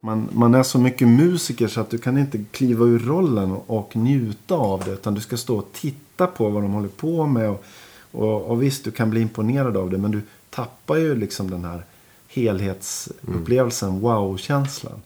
Man, man är så mycket musiker så att du kan inte kliva ur rollen och, och njuta av det. Utan du ska stå och titta på vad de håller på med. Och, och, och visst, du kan bli imponerad av det. Men du tappar ju liksom den här helhetsupplevelsen, wow-känslan.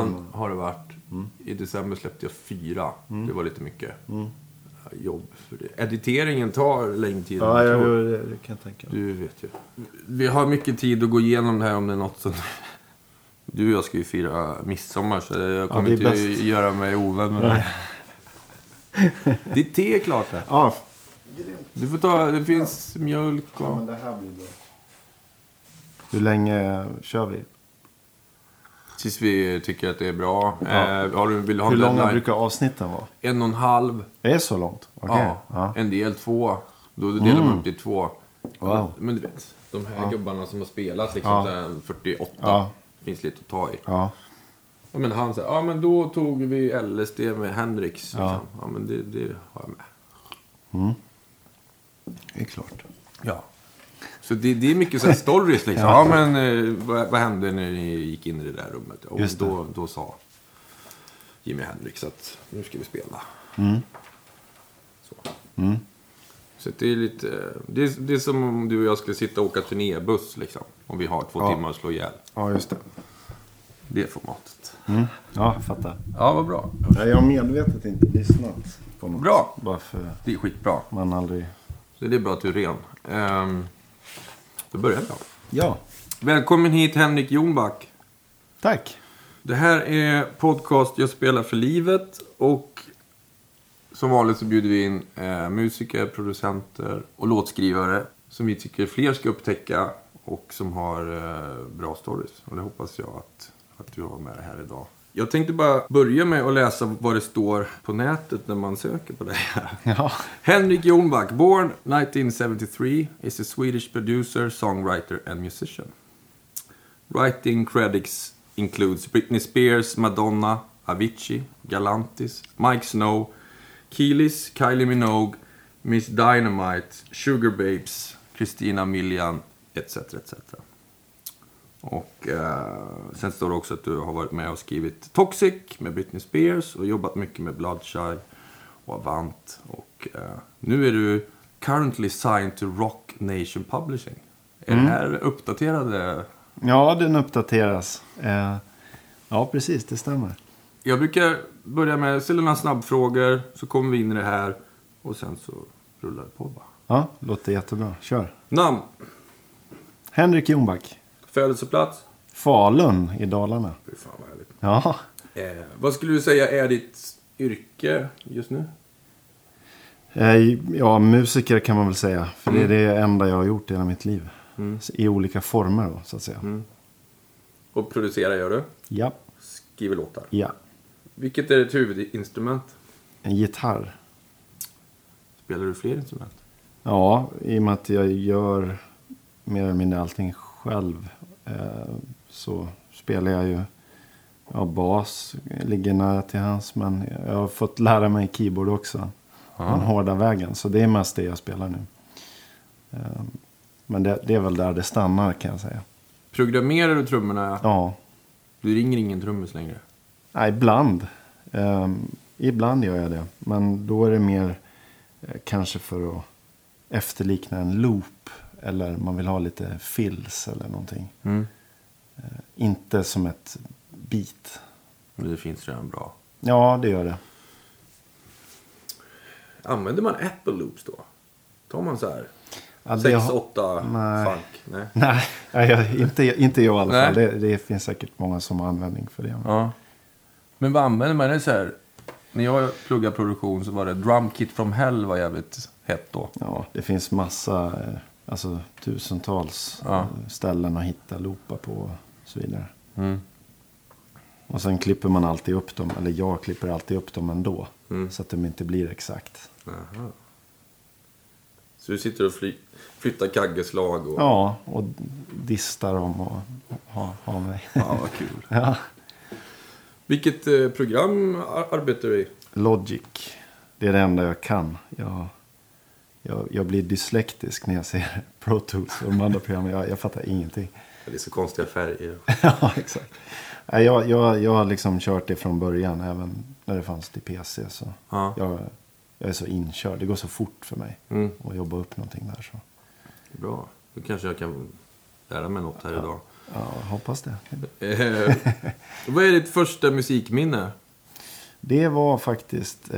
Två i månaden har det varit. I december släppte jag fyra. Mm. Det var lite mycket jobb. För det. Editeringen tar längre tid Ja, jag, det, det kan jag tänka. Du vet ju. Vi har mycket tid att gå igenom det här om det är något som... Du och jag ska ju fira midsommar så jag kommer är inte bäst. göra mig ovän med dig. Ditt te är klart här. Ja, Du får ta, det finns mjölk och... men det här blir bra. Hur länge kör vi? Tills vi tycker att det är bra. Ja. Eh, du, vill du ha Hur långa brukar avsnitten vara? En och en halv. Det är så långt? Okej. Ja. Ja. En del två. Då delar man upp det i två. Wow. Men du vet, de här gubbarna som har spelat liksom Ja. där 48. Ja. Finns lite att ta i. Ja. Ja, men han säger, ja men då tog vi LSD med Hendrix. Liksom. Ja. Ja. men det, det har jag med. Det är klart. Ja. Så det, det är mycket så här stories liksom. Ja. men eh, vad, vad hände när ni gick in i det där rummet? Och då, då sa Jimi Hendrix att nu ska vi spela. Så. Så det är lite... Det är, det är som om du och jag skulle sitta och åka turnébuss liksom. Och vi har två Ja. timmar att slå ihjäl. Ja, just det. Det är formatet. Ja, jag fattar. Ja, vad bra. Jag har medvetet inte lyssnat på något. Bra. Bara för Det är skitbra. man aldrig... Så det är bra att du är ren. Ehm, då börjar jag. Ja, Välkommen hit Henrik Jonback. tack. Det här är podcast Jag spelar för livet. Och som vanligt så bjuder vi in eh, musiker, producenter och låtskrivare. Som vi tycker fler ska upptäcka. Och som har eh, bra stories. Och det hoppas jag att, att du har med dig här idag. Jag tänkte bara börja med att läsa vad det står på nätet när man söker på det här. Ja. Henrik Jonback, born 1973, is a Swedish producer, songwriter and musician. Writing credits includes Britney Spears, Madonna, Avicii, Galantis, Mike Snow, Keyless, Kylie Minogue, Miss Dynamite, Sugar Babes, Christina Milian, etc. etc. Och eh, sen står det också att du har varit med och skrivit Toxic med Britney Spears och jobbat mycket med Bloodshy och Avant. Och eh, nu är du currently signed to Rock Nation Publishing. Är det här uppdaterade? ja, den uppdateras. Eh, ja, precis. Det stämmer. Jag brukar börja med att ställa några snabbfrågor, så kommer vi in i det här och sen så rullar det på bara. Ja, låter jättebra. Kör. Namn, Henrik Jonback. Födelseplats. Falun i Dalarna. Fy fan vad härligt. Ja. Eh, vad skulle du säga är ditt yrke just nu? Eh, ja, musiker kan man väl säga. För det är det enda jag har gjort i hela mitt liv. I olika former då, så att säga. Och producera gör du? Ja. Skriver låtar. Ja. Vilket är ditt huvudinstrument? En gitarr. Spelar du fler instrument? Ja, i och med att jag gör mer eller mindre allting själv. Eh, så spelar jag ju ja, bas, ligger nära till hans. Men jag har fått lära mig keyboard också. Den hårda vägen. Så det är mest det jag spelar nu. Eh, men det, det är väl där det stannar kan jag säga. Programmerar du trummorna? Ja, Du ringer ingen trummis längre? Nej, ibland. Eh, ibland gör jag det. Men då är det mer eh, kanske för att efterlikna en loop. Eller man vill ha lite fills eller någonting. Mm. Eh, inte som ett beat. Men det finns redan bra. Ja, det gör det. Använder man Apple Loops då? Tar man så här? Ja, det 6, har- 8, Nej. funk? Nej. Nej, jag- inte, inte jag i alla fall. Det, det finns säkert många som har användning för det. Ja. Men vad använder man? Det så här, när jag pluggade produktion så var det Drum Kit from Hell var jävligt hett då. Ja, det finns massa, eh, alltså tusentals Ja. eh, ställen att hitta loopar på och så vidare. Mm. Och sen klipper man alltid upp dem, eller jag klipper alltid upp dem ändå. Mm. Så att de inte blir exakt. Aha. Så du sitter och fly, flyttar kaggeslag och... Ja, och distar dem och ha, ha mig. Ja, vad kul. Ja. Vilket eh, program ar- arbetar du i? Logic. Det är det enda jag kan. Jag, jag, jag blir dyslektisk när jag ser Pro Tools och de andra programmen. Jag, jag fattar ingenting. Det är så konstiga färger. ja, exakt. Jag, jag, jag har liksom kört det från början, även när det fanns till PC. Så Ja. jag, jag är så inkörd. Det går så fort för mig Mm. att jobba upp någonting där. Så. Bra. Då kanske jag kan lära mig något här idag. Ja, hoppas det. Eh, vad är ditt första musikminne? Det var faktiskt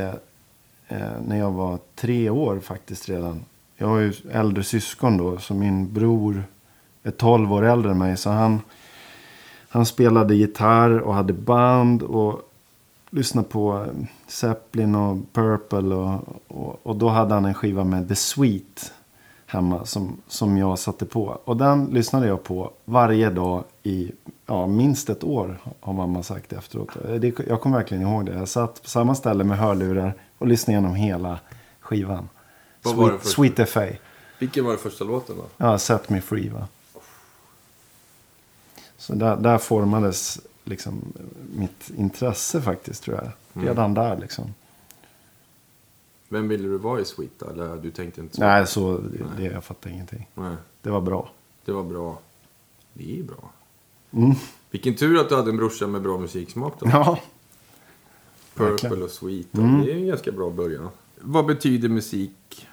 eh, när jag var tre år faktiskt redan. Jag har ju äldre syskon då, så min bror är 12 år äldre än mig. Så han, han spelade gitarr och hade band och lyssnade på eh, Zeppelin och Purple. Och, och, och då hade han en skiva med The Sweet hemma som, som jag satte på. Och den lyssnade jag på varje dag i ja, minst ett år har mamma sagt efteråt. Eh, det, jag kommer verkligen ihåg det. Jag satt på samma ställe med hörlurar och lyssnade igenom hela skivan. Vad var det Sweet, Sweet FA. Vilken var den första låten då? Ja, Set Me Free va. Så där, där formades liksom mitt intresse faktiskt tror jag. Mm. Redan där liksom. Vem ville du vara i Sweet då? Eller du tänkte inte så? Nej, så det, jag fattar ingenting. Nej. Det var bra. Det var bra. Det är bra. Mm. Vilken tur att du hade en brorsa med bra musiksmak då. Ja. Purple och Sweet. Mm. Det är en ganska bra början. Vad betyder musik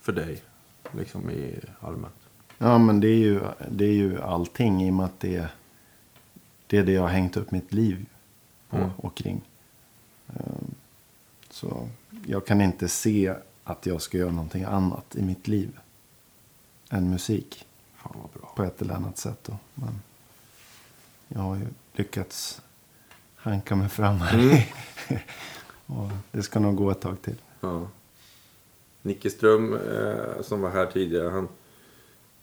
för dig? Liksom i allmänt. Ja, men det är ju, det är ju allting i och med att det är det, är det jag har hängt upp mitt liv på Mm. och kring. Ehm, Så jag kan inte se att jag ska göra någonting annat i mitt liv än musik Fan vad bra. på ett eller annat sätt. Då. Men jag har ju lyckats hanka mig fram här. Mm. och det ska nog gå ett tag till. Ja. Nicke Ström eh, som var här tidigare. Han,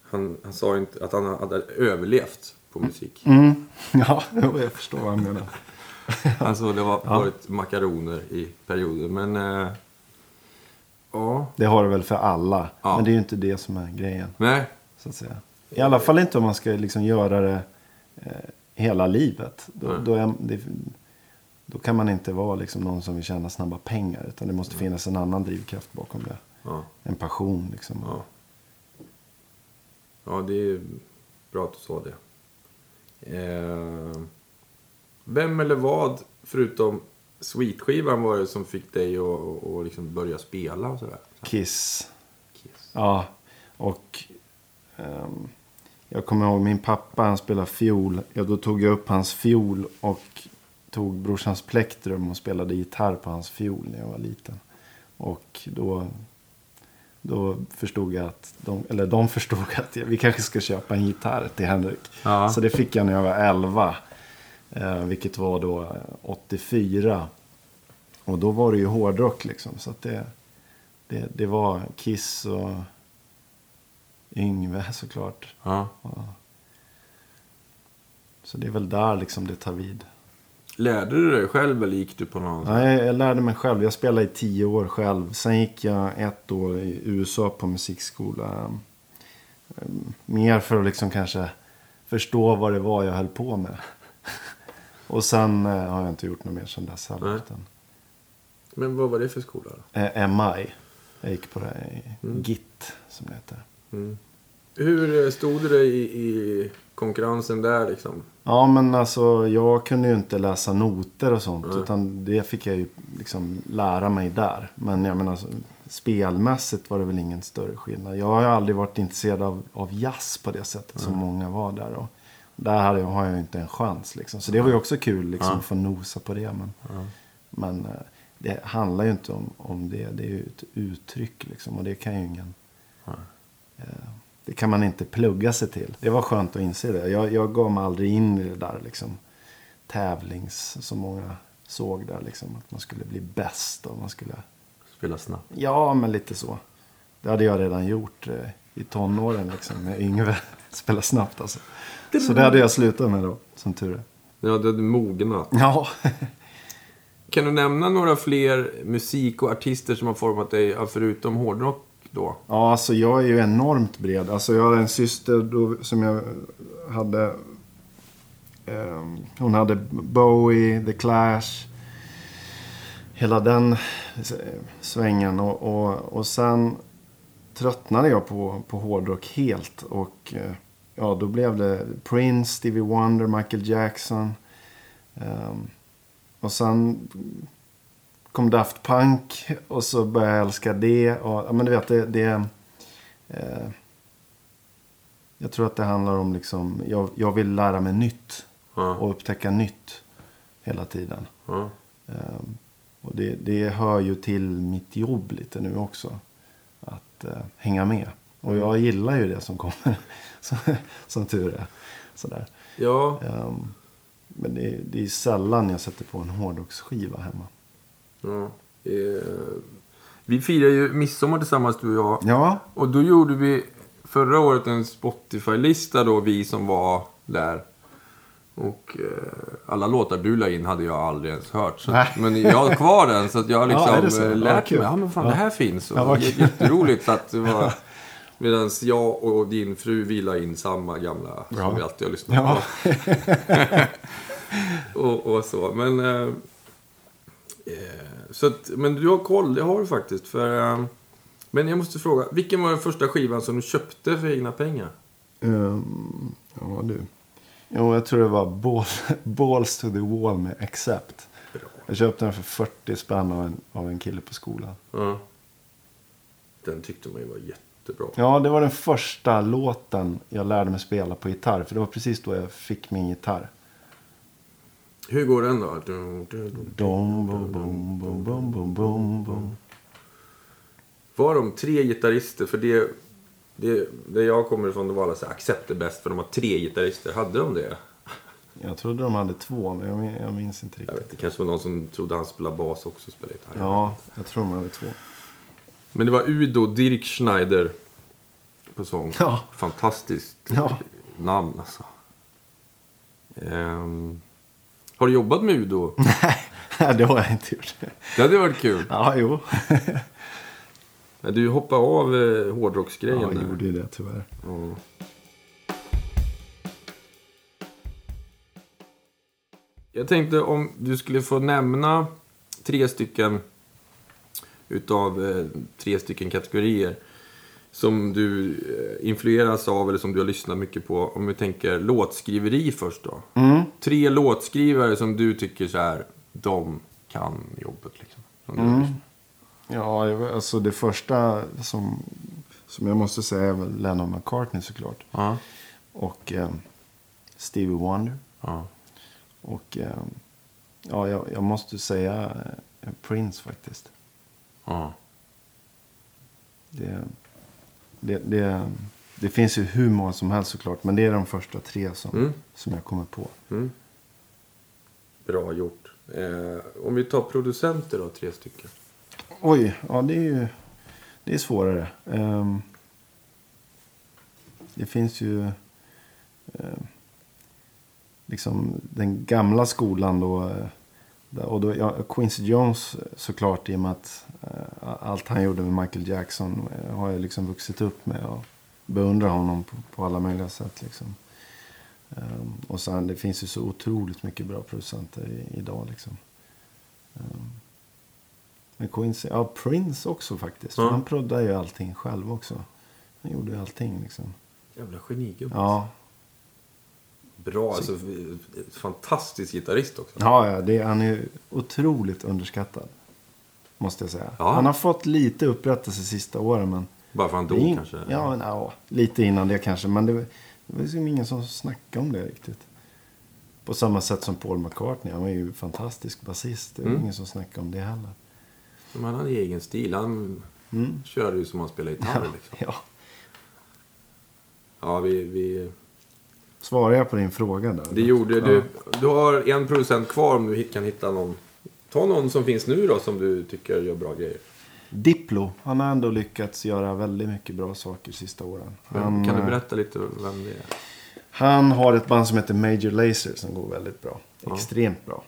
han, han sa inte att han hade överlevt på musik. Mm. Ja, jag förstår vad han menar. Alltså det har Ja. varit makaroner i perioder. Men eh, ja. Det har det väl för alla. Ja. Men det är ju inte det som är grejen. Nej. Så att säga. I alla fall inte om man ska liksom göra det eh, hela livet. Då, då, är, det, då kan man inte vara liksom någon som vill tjäna snabba pengar. Utan det måste finnas en annan drivkraft bakom det. Ja. En passion liksom. Ja. Ja, det är bra att du sa det. Eh, vem eller vad, förutom Sweet-skivan, var det som fick dig att att liksom börja spela och sådär? Kiss. Kiss. Ja, och ehm, jag kommer ihåg min pappa, han spelade fiol. Ja, då tog jag upp hans fiol och tog brorsans plektrum och spelade gitarr på hans fiol när jag var liten. Och då, då förstod jag att, de, eller de förstod att vi kanske ska köpa en gitarr till Henrik. Ja. Så det fick jag när jag var 11. Eh, vilket var då eh, 84. Och då var det ju hårdrock liksom. Så det, det, det var Kiss och Yngve såklart. Ja. Så det är väl där liksom det tar vid. Lärde du dig själv eller gick du på någon? Ja, jag, jag lärde mig själv. Jag spelade i tio år själv. Sen gick jag ett år i USA på musikskola. Ehm, Mer för att liksom kanske förstå vad det var jag höll på med. Och sen eh, har jag inte gjort något mer sedan dess heller. Nej. Men vad var det för skola då? eh, MI. Jag gick på det i Mm. GIT som det heter. Mm. Hur eh, stod dig i, i konkurrensen där liksom? Ja men alltså jag kunde ju inte läsa noter och sånt. Nej. Utan det fick jag ju liksom lära mig där. Men jag menar alltså, spelmässigt var det väl ingen större skillnad. Jag har ju aldrig varit intresserad av, av jazz på det sättet som många var där. Och där hade jag, har jag ju inte en chans liksom. Så det var ju också kul liksom Ja. att få nosa på det. Men, men eh, det handlar ju inte om, om det. Det är ju ett uttryck liksom. Och det kan ju ingen... Eh, Det kan man inte plugga sig till. Det var skönt att inse det. Jag, jag gav mig aldrig in i det där liksom, tävlings som många såg där. Liksom, att man skulle bli bäst och man skulle... Spela snabbt. Ja, men lite så. Det hade jag redan gjort eh, i tonåren liksom, med Yngve. Spela snabbt alltså. Så det hade jag slutat med då, som tur är. Ja, du hade mognat. Ja. Kan du nämna några fler musik och artister som har format dig, förutom hårdrock då? Ja, alltså jag är ju enormt bred. Alltså jag har en syster då, som jag hade... Eh, hon hade Bowie, The Clash. Hela den svängen. Och, och, och sen tröttnade jag på, på hårdrock helt. Och eh, ja, då blev det Prince, Stevie Wonder, Michael Jackson. Eh, och sen kom Daft Punk och så började jag älska det. Och, ja, men du vet, det... det eh, jag tror att det handlar om liksom, jag, jag vill lära mig nytt. Ja. Och upptäcka nytt hela tiden. Ja. Ehm, och det, det hör ju till mitt jobb lite nu också. Att eh, hänga med. Och jag gillar ju det som kommer. som, som tur är. Sådär. ja. Ehm, men det, det är sällan jag sätter på en hårdrocksskiva hemma. Ja. Eh, vi firar ju midsommar tillsammans du och jag. Ja, Och då gjorde vi förra året en Spotify-lista då, vi som var där. Och eh, alla låtar du la in hade jag aldrig ens hört. Så, men jag har kvar den så att jag har liksom eh, Ja, lärt mig. Ja men fan Ja. det här finns. Och Ja, jätteroligt att det var... Medan jag och din fru vi la in samma gamla som vi alltid har lyssnat på. och, och så. Men, eh, så att, men du har koll, det har du faktiskt. För, eh, men jag måste fråga, vilken var den första skivan som du köpte för egna pengar? Ehm, ja du. Jo, jag tror det var ball, Balls to the wall med Accept. Jag köpte den för 40 spänn av en, av en kille på skolan. Ja. Den tyckte man ju var jättebra. Ja, det var den första låten jag lärde mig spela på gitarr. För det var precis då jag fick min gitarr. Hur går den då? Var de tre gitarrister? För det, det, det jag kommer ifrån det var alla så här, Accept är bäst för de har tre gitarrister. Hade de det? Jag trodde de hade två, men jag, min- jag minns inte riktigt. vet inte, kanske var någon som trodde han spelade bas också och spelade gitarr. Ja, jag tror de hade två. Men det var Udo Dirk Schneider på sång. Ja. Fantastiskt Ja. namn alltså. Ehm, har du jobbat med Udo? Nej, det har jag inte gjort. Det hade varit kul. Ja, jo. Du hoppade av eh, hårdrocksgrejen Ja, jag gjorde det tyvärr. Ja. Jag tänkte om du skulle få nämna tre stycken utav eh, tre stycken kategorier som du eh, influeras av eller som du har lyssnat mycket på. Om vi tänker låtskriveri först då. Mm. Tre låtskrivare som du tycker så här, de kan jobbet liksom. Mm. Ja, alltså det första som, som jag måste säga är väl Lennon McCartney såklart. Ja. Och eh, Stevie Wonder. Ja. Och eh, ja, jag, jag måste säga eh, Prince faktiskt. Ja. Det, det, det, det finns ju hur många som helst såklart. Men det är de första tre som, Mm. som jag kommer på. Mm. Bra gjort. Eh, om vi tar producenter då, tre stycken. Oj, ja det är ju det är svårare. Ehm, det finns ju ehm, liksom den gamla skolan då. eh, Och då ja, Quincy Jones eh, såklart i och med att eh, allt han gjorde med Michael Jackson eh, har jag liksom vuxit upp med och beundrar honom på, på alla möjliga sätt. Liksom. Ehm, och sen det finns ju så otroligt mycket bra producenter i, idag liksom. Ehm, men Quincy, ja Prince också faktiskt. Ja. Han proddade ju allting själv också. Han gjorde ju allting liksom. Jävla genigubbe. Ja, Bra, alltså fantastisk gitarrist också. ja, ja det, han är otroligt underskattad. Måste jag säga. Ja. Han har fått lite upprättelse sista åren. Men Bara för är dog ing- kanske. Ja, men, ja, lite innan det kanske. Men det, det var liksom ingen som snackade om det riktigt. På samma sätt som Paul McCartney. Han var ju fantastisk basist. Det är Mm. ingen som snackade om det heller. Men han hade egen stil. Han Mm. körde ju som han spelade gitarr liksom. Ja. Ja, vi, vi... Svarar jag på din fråga där? Det gjorde du. Ja. Du har en producent kvar om du kan hitta någon. Ta någon som finns nu då som du tycker gör bra grejer. Diplo. Han har ändå lyckats göra väldigt mycket bra saker sista åren. Han, kan du eh, berätta lite vem det är? Han har ett band som heter Major Lazer som går väldigt bra. Ja. Extremt bra.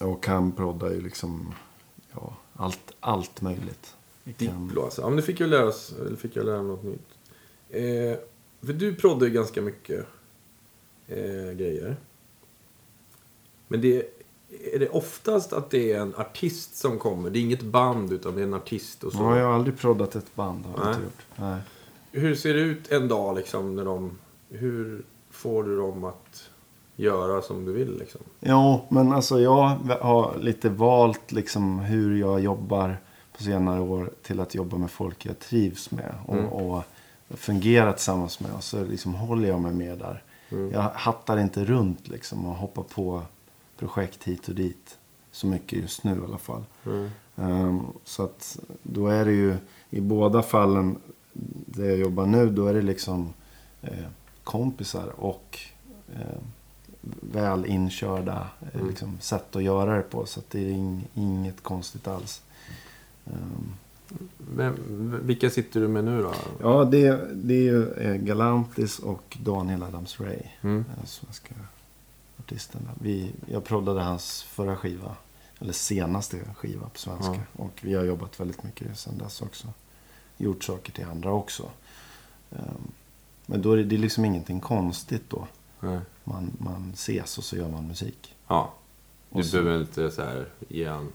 Och han proddar ju liksom ja, allt, allt möjligt. kan- Diplo alltså. Ja, men det fick jag lära, oss, eller fick jag lära mig något nytt. Eh, för du proddar ju ganska mycket eh, grejer. Men det, är det oftast att det är en artist som kommer? Det är inget band utan det är en artist och så. Ja, jag har aldrig proddat ett band. Har Nej. inte gjort. Nej. Hur ser det ut en dag liksom när de... Hur får du dem att göra som du vill liksom? Jo, men alltså jag har lite valt liksom hur jag jobbar på senare år till att jobba med folk jag trivs med och, Mm. och fungerar tillsammans med. Och så liksom håller jag mig med där. Mm. Jag hattar inte runt liksom och hoppar på projekt hit och dit. Så mycket just nu i alla fall. Mm. Ehm, så att då är det ju i båda fallen där jag jobbar nu, då är det liksom eh, kompisar och eh, väl inkörda eh, Mm. liksom, sätt att göra det på. Så att det är ing, inget konstigt alls. Ehm, Vem, vilka sitter du med nu då? ja, det, det är ju eh, Galantis och Daniel Adams-Ray. Mm. eh, Svenska artisten. Där. Vi, jag proddade hans förra skiva. Eller senaste skiva på svenska. Och vi har jobbat väldigt mycket sedan dess också. Gjort saker till andra också. Ehm, Men då är det, det är liksom ingenting konstigt då. Nej. Man, man ses och så gör man musik. Ja. Du Och så- behöver inte så här ge han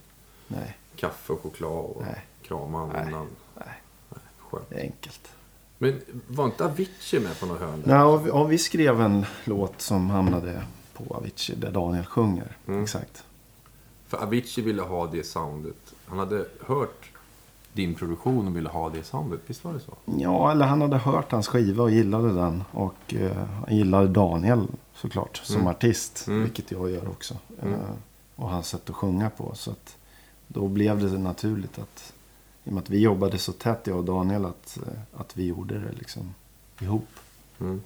Nej, kaffe och choklad och Nej. krama honom Nej. innan. nej, Skönt. det är enkelt. Men var inte Avicii med på något hörn? Nej, och vi, och vi skrev en låt som hamnade på Avicii där Daniel sjunger. Mm. Exakt. För Avicii ville ha det soundet. Han hade hört din produktion och ville ha det soundet. Visst var det så? Ja, eller han hade hört hans skiva och gillade den. Och eh, han gillade Daniel såklart som Mm. artist. Mm. Vilket jag gör också. Mm. Eh, och hans sätt att sjunga på. Så att då blev det naturligt att i och med att vi jobbade så tätt jag och Daniel att, eh, att vi gjorde det liksom ihop. Mm.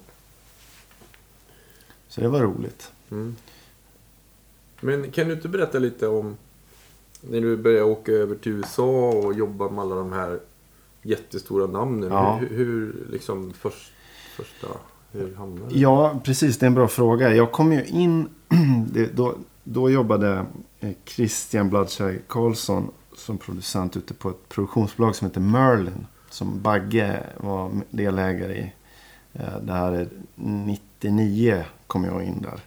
Så det var roligt. Mm. Men kan du inte berätta lite om när du började åka över till USA och jobba med alla de här jättestora namnen. Ja. Hur, hur liksom först, första, hur hamnade du? Ja, precis. Det är en bra fråga. Jag kom ju in... då, då jobbade eh, Christian Bloodshy Karlsson som producent ute på ett produktionsbolag som heter Merlin. Som Bagge var delägare i. Eh, Det här är 99 kom jag in där.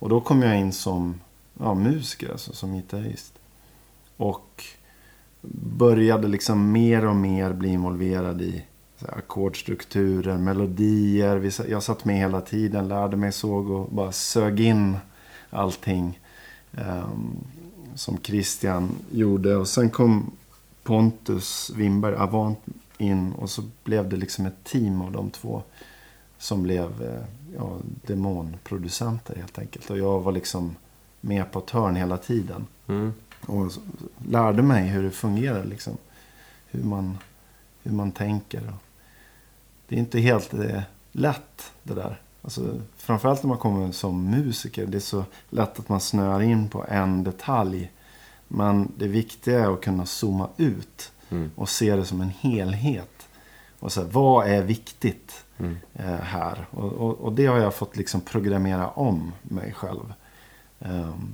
Och då kom jag in som ja, musiker, alltså som gitarrist. Och började liksom mer och mer bli involverad i ackordstrukturer, melodier. Jag satt med hela tiden, lärde mig, såg och bara sög in allting. Um, som Christian gjorde. Och sen kom Pontus Wimberg, Avant, in. Och så blev det liksom ett team av de två. Som blev eh, ja, demonproducenter helt enkelt. Och jag var liksom med på ett hörn hela tiden. Mm. Och lärde mig hur det fungerar. Liksom. Hur, man, hur man tänker. Det är inte helt eh, lätt det där. Alltså, framförallt när man kommer som musiker. Det är så lätt att man snöar in på en detalj. Men det viktiga är att kunna zooma ut. Mm. Och se det som en helhet. Och så här, vad är viktigt Mm. eh, här? Och, och, och det har jag fått liksom programmera om mig själv. Um,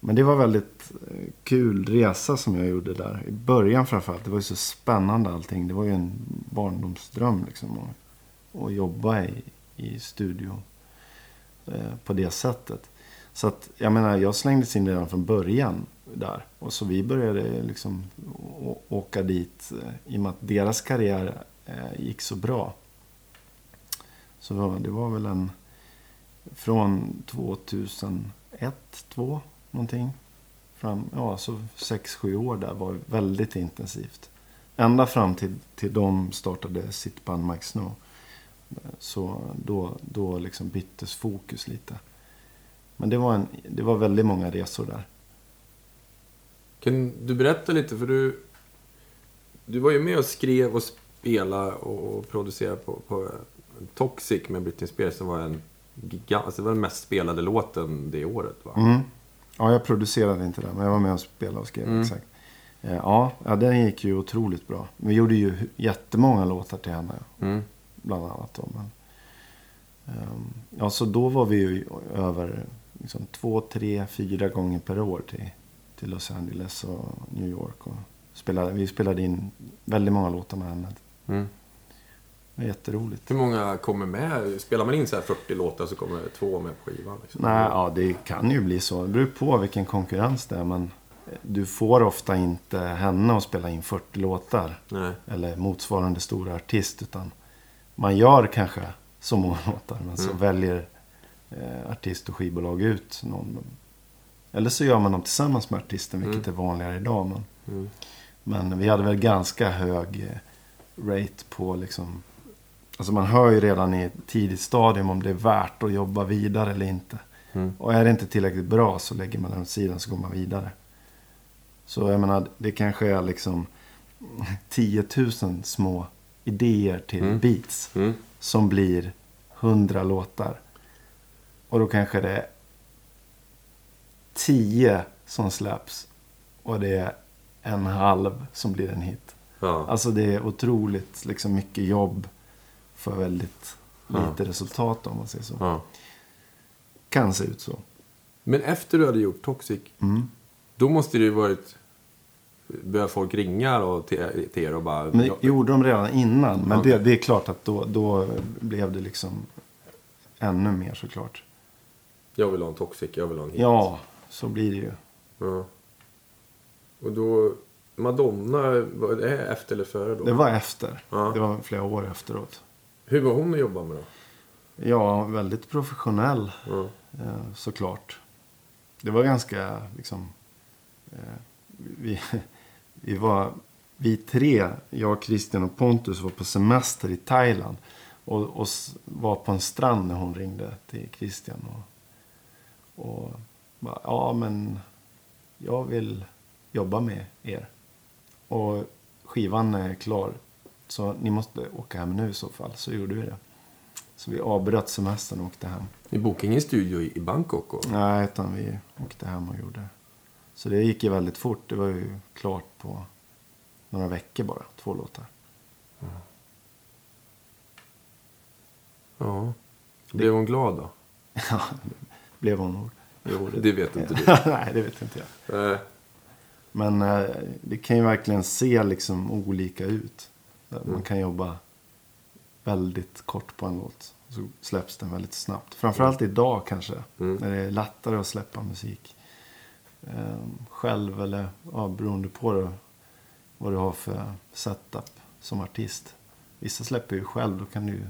men det var väldigt eh, kul resa som jag gjorde där. I början framförallt. Det var ju så spännande allting. Det var ju en barndomsdröm liksom. Att, att jobba i, i studio eh, på det sättet. Så att, jag menar, jag slängdes in redan från början där. Och så vi började liksom å- åka dit eh, i och med att deras karriär eh, gick så bra. Så det var- väl en... Från 2001, 2 någonting. Fram, ja, så 6-7 år där var väldigt intensivt. Ända fram till, till de startade sitt band Mike Snow. Så då, då liksom byttes fokus lite. Men det var, en, det var väldigt många resor där. Kan du berätta lite, för du... Du var ju med och skrev och spelade och, och producerade på, på Toxic med Britney Spears som var en gigant... Alltså det var den mest spelade låten det året va? Mm. Ja, jag producerade inte det, men jag var med och spelade och skrev. Mm. Exakt. Eh, Ja, ja, den gick ju otroligt bra. Vi gjorde ju jättemånga låtar till henne, Mm. bland annat. Då, men, ehm, ja, så då var vi ju över liksom, två, tre, fyra gånger per år till, till Los Angeles och New York och spelade, vi spelade in väldigt många låtar med henne. Mm. Det var jätteroligt. Hur många kommer med? Spelar man in så här 40 låtar så kommer två med på skivan? Liksom. Nej, ja, det kan ju bli så. Det beror på vilken konkurrens det är. Men du får ofta inte henne att spela in 40 låtar. Nej. Eller motsvarande stora artist. Utan man gör kanske så många låtar. Men så Mm. väljer eh, artist och skivbolag ut någon. Eller så gör man dem tillsammans med artisten. Vilket är vanligare idag. Men, Mm. men vi hade väl ganska hög eh, rate på liksom. Alltså man hör ju redan i ett tidigt stadium om det är värt att jobba vidare eller inte. Mm. Och är det inte tillräckligt bra så lägger man den åt sidan så går man vidare. Så jag menar, det kanske är liksom 10 000 små idéer till Mm. beats. Mm. Som blir 100 låtar. Och då kanske det är 10 som släpps. Och det är en halv som blir en hit. Ja. Alltså det är otroligt liksom mycket jobb för väldigt Ja. lite resultat om man säger så. ja. Kan se ut så. Men efter du hade gjort Toxic, Mm. då måste det ju varit... Börjar folk ringa då till, till er och bara... Men ja, gjorde de redan innan. Men det, det är klart att då, då blev det liksom ännu mer såklart. Jag vill ha en Toxic, jag vill ha en hit. Ja, så blir det ju. Ja. Och då... Madonna, var det efter eller före då? Det var efter. Ja. Det var flera år efteråt. Hur var hon att jobba med då? Ja, väldigt professionell Ja. eh, såklart. Det var ganska liksom... Eh, vi, vi var... Vi tre, jag, Christian och Pontus, var på semester i Thailand. Och, och var på en strand när hon ringde till Christian. Och, och bara, ja men jag vill jobba med er. Och skivan är klar. Så ni måste åka hem nu i så fall. Så gjorde vi det. Så vi avbröt semestern och åkte hem. Ni bokade ingen studio i, Bangkok? Och... Nej, utan vi åkte hem och gjorde. Så det gick ju väldigt fort. Det var ju klart på några veckor bara. Två låtar. Ja. Blev hon glad då? Ja, det blev hon nog. Jo, Det vet inte du. Nej, det vet inte jag. Nej. Men eh, det kan ju verkligen se liksom olika ut. Man kan jobba väldigt kort på en låt. Så släpps den väldigt snabbt. Framförallt idag kanske. Mm. När det är lättare att släppa musik. Eh, själv eller ja, beroende på det, vad du har för setup som artist. Vissa släpper ju själv. Då kan du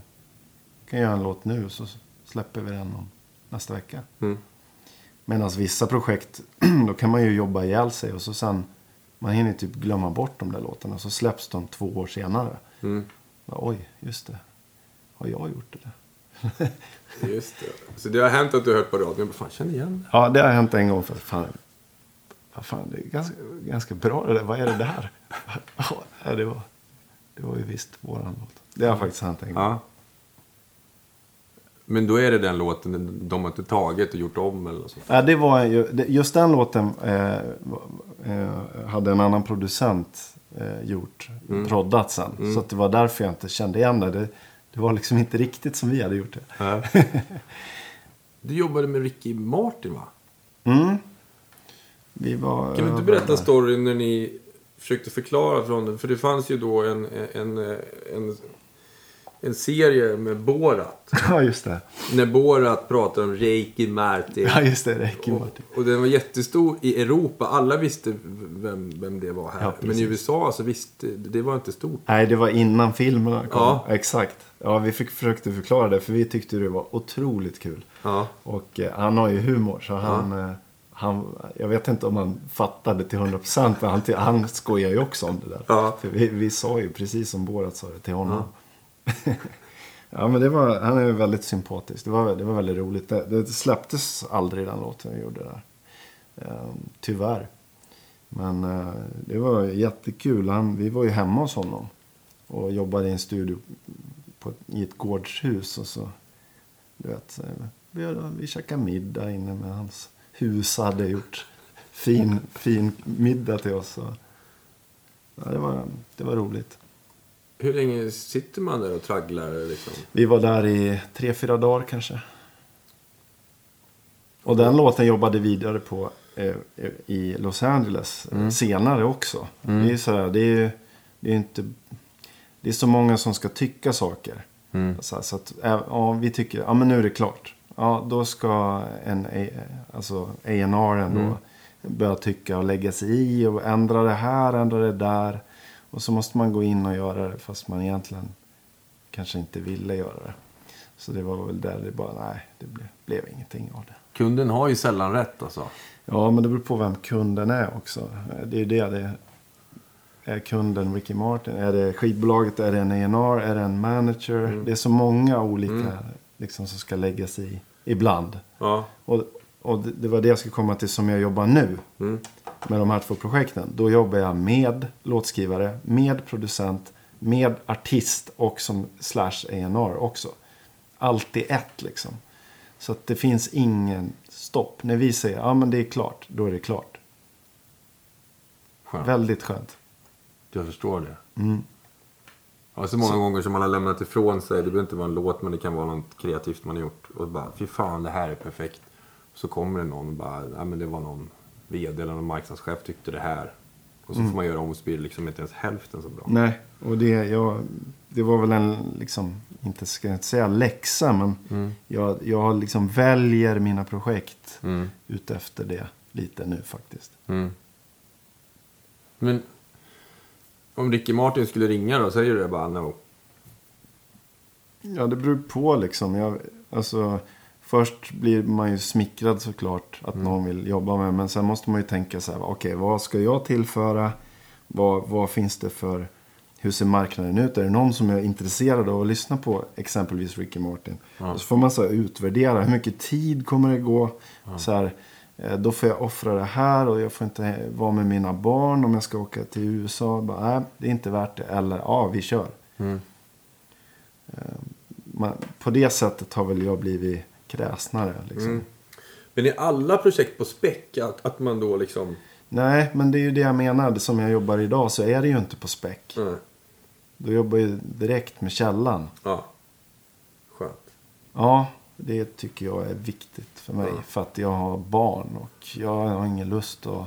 kan göra en låt nu så släpper vi den om nästa vecka. Mm. Medan vissa projekt, då kan man ju jobba ihjäl sig och så sen, man hinner typ glömma bort de där låtarna. Så släpps de två år senare. Mm. Bara, Oj, just det. Har jag gjort det? Just det. Så det har hänt att du har hört på radion. Fan, känner igen. Ja, det har hänt en gång. För fan, vad fan, det är ganska, ganska bra det där. Vad är det där? ja, det var, det var ju visst våran låt. Det har faktiskt hänt en gång. Ja. Men då är det den låten de har inte tagit och gjort om eller sånt. Ja, det var ju, just den låten eh, eh, hade en annan producent eh, gjort, Mm. proddat sen. Så att det var därför jag inte kände igen det. det. Det var liksom inte riktigt som vi hade gjort det. Du jobbade med Ricky Martin va? Mm. Vi var Kan du inte berätta storyn när ni försökte förklara från den? För det fanns ju då en, en, en, en serie med Borat. Ja, just det. När Borat pratar om Ricky Martin. Ja, just det. Och, Martin. och den var jättestor i Europa. Alla visste vem, vem det var här. Ja, Men i USA så visste det var inte stort. Nej, det var innan filmerna kom. Ja. Exakt. Ja, vi fick, försökte förklara det för vi tyckte det var otroligt kul. Ja. Och eh, han har ju humor så han, eh, han... Jag vet inte om han fattade till 100% men han, han skojar ju också om det där. Ja. För vi, vi sa ju precis som Borat sa det till honom. Ja. men det var, han är väldigt sympatisk. Det var, det var väldigt roligt. Det, det släpptes aldrig den låten vi gjorde där. Ehm, tyvärr. Men eh, det var jättekul. Han, vi var ju hemma hos honom. Och jobbade i en studio på, i ett gårdshus. Och så, du vet, vi, vi käkade middag inne med hans hus. Hade gjort fin, fin middag till oss. Och, ja, det, var, det var roligt. Hur länge sitter man där och tragglar liksom? Vi var där i tre, fyra dagar kanske. Och den låten jobbade vidare på eh, i Los Angeles eh, senare också. Det är så här, det är ju det är inte... Det är så många som ska tycka saker. Så, här, så att, eh, ja, vi tycker, ja men nu är det klart. Ja, då ska en, eh, alltså A&R då börja tycka och lägga sig i och ändra det här, ändra det där. Och så måste man gå in och göra det fast man egentligen kanske inte ville göra det. Så det var väl där det bara, nej, det blev, blev ingenting av det. Kunden har ju sällan rätt alltså. Ja, men det beror på vem kunden är också. Det är ju det. det är kunden Ricky Martin? Är det skivbolaget? Är det en A&R? Är det en manager? Det är så många olika liksom, som ska läggas i ibland. Ja. Och, och det, det var det jag skulle komma till som jag jobbar nu. Med de här två projekten. Då jobbar jag med låtskrivare, med producent, med artist och som slash A&R också. Allt i ett liksom. Så att det finns ingen stopp. När vi säger ja men det är klart, då är det klart. Skönt. Väldigt skönt. Jag förstår det. Ja, så många gånger som man har lämnat ifrån sig. Det behöver inte vara en låt, men det kan vara något kreativt man har gjort. Och bara, fy fan, det här är perfekt. Så kommer det någon och bara, ja men det var någon vd eller någon marknadschef tyckte det här. Och så får man göra om och så blir det liksom inte ens hälften så bra. Nej, och det, jag, det var väl en, liksom, inte ska jag inte säga läxa, men jag, jag liksom väljer mina projekt Mm. utefter det lite nu faktiskt. Mm. Men om Ricky Martin skulle ringa då, säger du det bara no? Ja, det beror på liksom. Jag, alltså, först blir man ju smickrad såklart att någon vill jobba med. Men sen måste man ju tänka så här, okej, vad ska jag tillföra? Vad, vad finns det för, hur ser marknaden ut? Är det någon som är intresserad av att lyssna på exempelvis Ricky Martin? Och så får man så utvärdera, hur mycket tid kommer det gå? Så här, eh, då får jag offra det här och jag får inte vara med mina barn om jag ska åka till USA. Bara, nej, det är inte värt det. Eller, ja, vi kör. man, på det sättet har väl jag blivit kräsnare. Liksom. Men är alla projekt på späck? Att, att man då liksom... Nej, men det är ju det jag menar. Som jag jobbar idag så är det ju inte på späck. Nej. Då jobbar jag ju direkt med källan. Ja. Skönt. Ja, det tycker jag är viktigt för mig. Ja. För att jag har barn och jag har ingen lust att...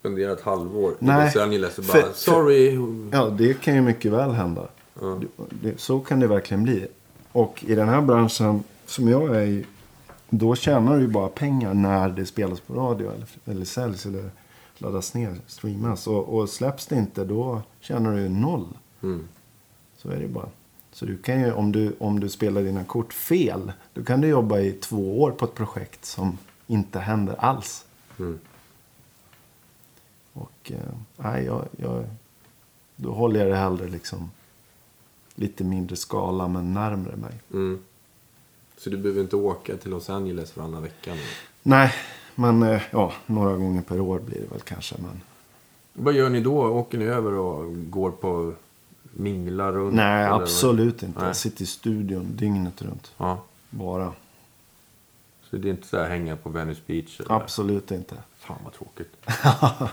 Spendera ett halvår i Nej, Angeles och för- bara, sorry. Ja, det kan ju mycket väl hända. Ja. Så kan det verkligen bli. Och i den här branschen som jag är i, då tjänar du ju bara pengar när det spelas på radio eller, eller säljs eller laddas ner, streamas. Och, och släpps det inte, då tjänar du ju noll. Mm. Så är det ju bara. Så du kan ju, om du, om du spelar dina kort fel, då kan du jobba i två år på ett projekt som inte händer alls. Mm. Och eh, nej, jag, jag, då håller jag det hellre liksom lite mindre skala men närmre mig. Mm. Så du behöver inte åka till Los Angeles varannan vecka nu? Nej, men eh, ja, några gånger per år blir det väl kanske. Men... Vad gör ni då? Åker ni över och går på minglar runt? Nej, eller absolut inte. Nej. Jag sitter i studion dygnet runt. Ja. Bara. Så det är inte så här hänga på Venice Beach? Eller? Absolut inte. Fan vad tråkigt.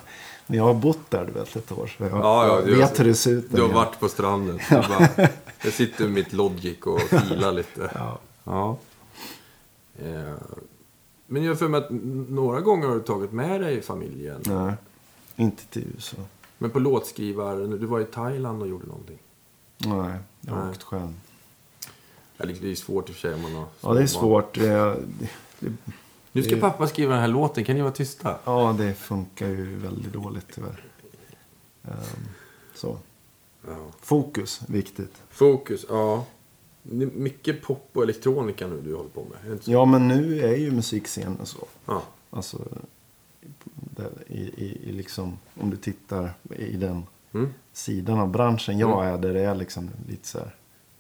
Men jag har bott där du vet ett år. Så jag Ja, ja, jag du- vet hur det ser ut. Du har nere. varit på stranden. Bara, jag sitter med mitt Logic och filar lite. Ja. Ja. Eh, Men jag har för mig att några gånger har du tagit med dig familjen. Nej, inte till USA. Men på låtskrivar, du var i Thailand och gjorde någonting. Nej, jag har Nej. åkt själv. Ja, det är svårt i och för sig om man har Ja, det är svårt. Det, det, Nu ska Det- pappa skriva den här låten, kan ni vara tysta? ja, det funkar ju väldigt dåligt tyvärr. Ehm, så. Ja. Fokus, viktigt. Fokus, ja. Det är mycket pop och elektronika nu du håller på med. Ja, men nu är ju musikscenen så. Ja. Alltså, där, i, i, i liksom, om du tittar i den Mm. sidan av branschen jag är, där det är liksom lite så här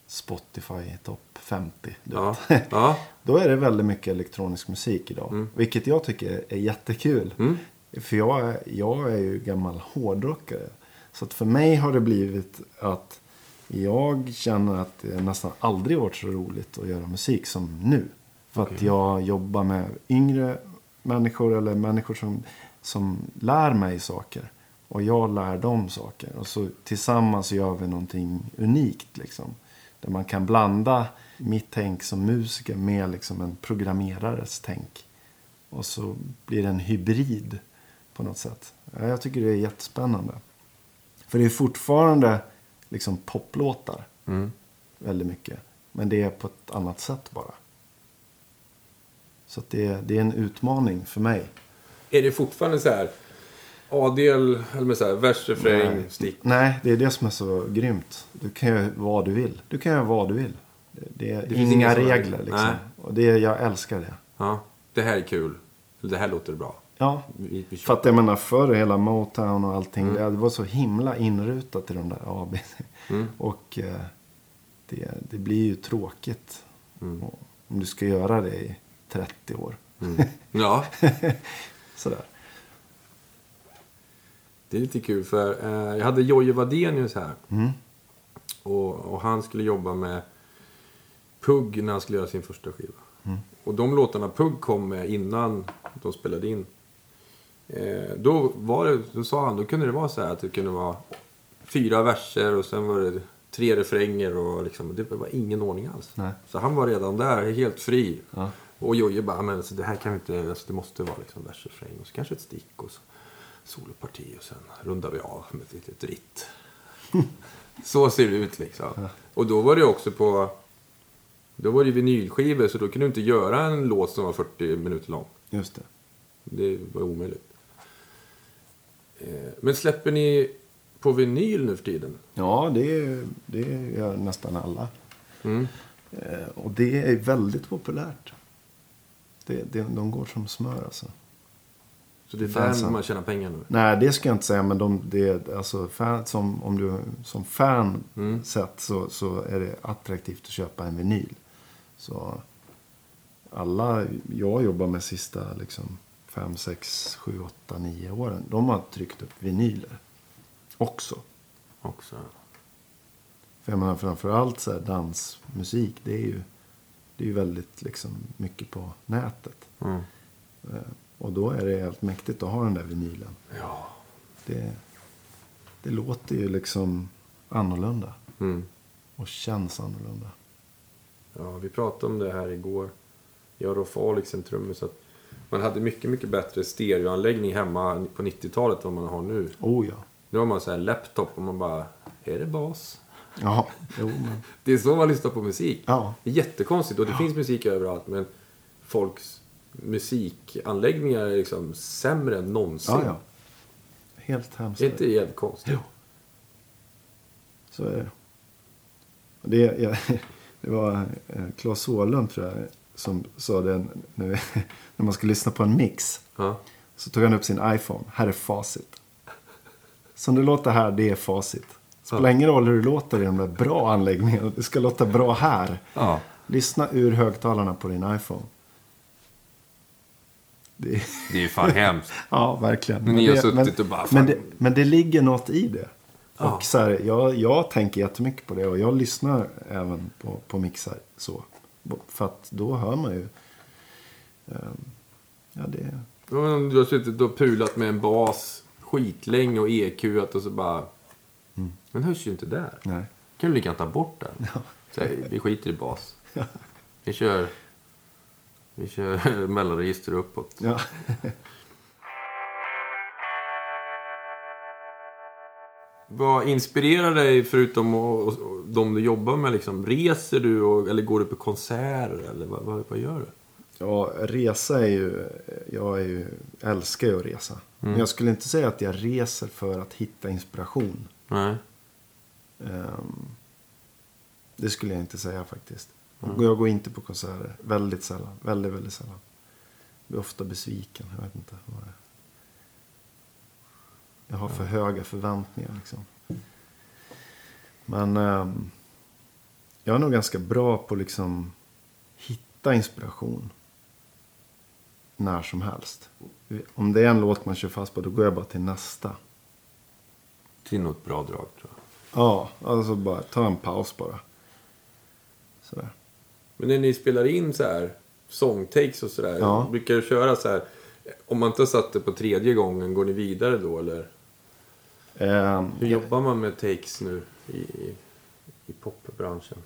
Spotify topp 50. Du Ja. vet. ja. Då är det väldigt mycket elektronisk musik idag. Mm. Vilket jag tycker är jättekul. Mm. För jag är, jag är ju gammal hårdrockare. Så att för mig har det blivit att jag känner att det nästan aldrig varit så roligt att göra musik som nu. För att Okej. jag jobbar med yngre människor eller människor som, som lär mig saker. Och jag lär dem saker. Och så tillsammans gör vi någonting unikt liksom. Där man kan blanda mitt tänk som musiker med liksom en programmerares tänk. Och så blir det en hybrid på något sätt. Ja, Jag tycker det är jättespännande. För det är fortfarande liksom poplåtar Mm. väldigt mycket. Men det är på ett annat sätt bara. Så det, är, det är en utmaning för mig. Är det fortfarande så här A-del, eller så här vers, refräng, stick? Nej, det är det som är så grymt. Du kan göra vad du vill. Du kan göra vad du vill. Det, det är finns inga regler liksom. Nej. Och det, jag älskar det. Ja, det här är kul. Det här låter bra. Ja, för att jag menar förr hela Motown och allting. Mm. Det var så himla inrutat i de där A, B, C. Mm. Och eh, det, det blir ju tråkigt. Mm. Om du ska göra det i 30 år. Mm. Ja, Sådär. det är lite kul för eh, jag hade Jojje Wadenius här. Mm. Och, och han skulle jobba med Pugg när han skulle göra sin första skiva. Mm. Och de låtarna Pugg kom med innan de spelade in. Eh, då, var det, då sa han, då kunde det vara så här att det kunde vara fyra verser och sen var det tre refränger och liksom, det var ingen ordning alls. Nej. Så han var redan där, helt fri. Ja. Och Jojje bara, men så det här kan vi inte, alltså, det måste vara liksom vers, refräng och så kanske ett stick och så soloparti och sen rundar vi av med ett litet ritt. så ser det ut liksom. Och då var det också på, då var det vinylskivor så då kunde du inte göra en låt som var 40 minuter lång. Just det. Det var omöjligt. Eh, Men släpper ni på vinyl nu för tiden? Ja, det, det gör nästan alla. Mm. Eh, och det är väldigt populärt. Det, det, de går som smör alltså. Så det är där Fansen. man tjänar pengar nu? Nej, det ska jag inte säga. Men de, det, alltså, fan, som, om du som fan Mm. sett så, så är det attraktivt att köpa en vinyl. Så alla jag jobbar med sista liksom, fem, sex, sju, åtta, nio åren. De har tryckt upp vinyler också. Också. För jag menar framförallt så här dansmusik. Det är ju, det är ju väldigt liksom, mycket på nätet. Mm. Eh, Och då är det helt mäktigt att ha den där vinylen. Ja. Det, det låter ju liksom annorlunda. Mm. Och känns annorlunda. Ja, vi pratade om det här igår. Jag och Rolf Alex, en trummis, att man hade mycket, mycket bättre stereoanläggning hemma på 90-talet än vad man har nu. Oh ja. Nu har man så här laptop och man bara, är det bas? Ja, jo men. Det är så man lyssnar på musik. Ja. Det är jättekonstigt och det finns musik överallt men folks musikanläggningar är liksom sämre än någonsin. Ja, ja. Helt hemskt. Det är inte jävligt konstigt. Jo. Så är det. Det, ja, det var eh, Claes Åhlund tror jag som sa det när, man ska lyssna på en mix. Ja. Så tog han upp sin iPhone. Här är facit. Som det låter här, det är facit. Spelar ingen roll hur det låter i de där bra anläggningarna. Det ska låta bra här. ja. Lyssna ur högtalarna på din iPhone. Det, Det är fan hemskt. ja, verkligen. Men ni har det, suttit och bara, Men det, men det ligger något i det. Ja. Och så här, jag, jag tänker jättemycket på det. Och jag lyssnar även på, på mixar så. För att då hör man ju. ehm, ja, det... Ja, men Du har suttit och pulat med en bas skitlänge och EQat och så bara... Den hörs ju inte där. Nej. kan du lika gärna ta bort den. Så här, vi skiter i bas. Vi kör... Vi kör mellanregister uppåt. Ja. Vad inspirerar dig förutom och, och, och de du jobbar med? Liksom, reser du och, eller går du på konserter? Eller vad, vad, vad gör du? Ja, resa är ju... Jag är ju, älskar ju att resa. Men jag skulle inte säga att jag reser för att hitta inspiration. Nej. Ehm, det skulle jag inte säga faktiskt. Jag går inte på konserter. Väldigt sällan. Väldigt, väldigt sällan. Jag blir ofta besviken. Jag vet inte vad det är. Jag har för höga förväntningar liksom. Men ehm, jag är nog ganska bra på liksom hitta inspiration. När som helst. Om det är en låt man kör fast på, då går jag bara till nästa. Det är nog ett bra drag tror jag. Ja, alltså bara ta en paus bara. Sådär. Men när ni spelar in så här sångtakes och sådär. Ja. Brukar du köra så här. Om man inte har satt det på tredje gången, går ni vidare då eller? Ehm, Hur jobbar man med takes nu i, i, popbranschen?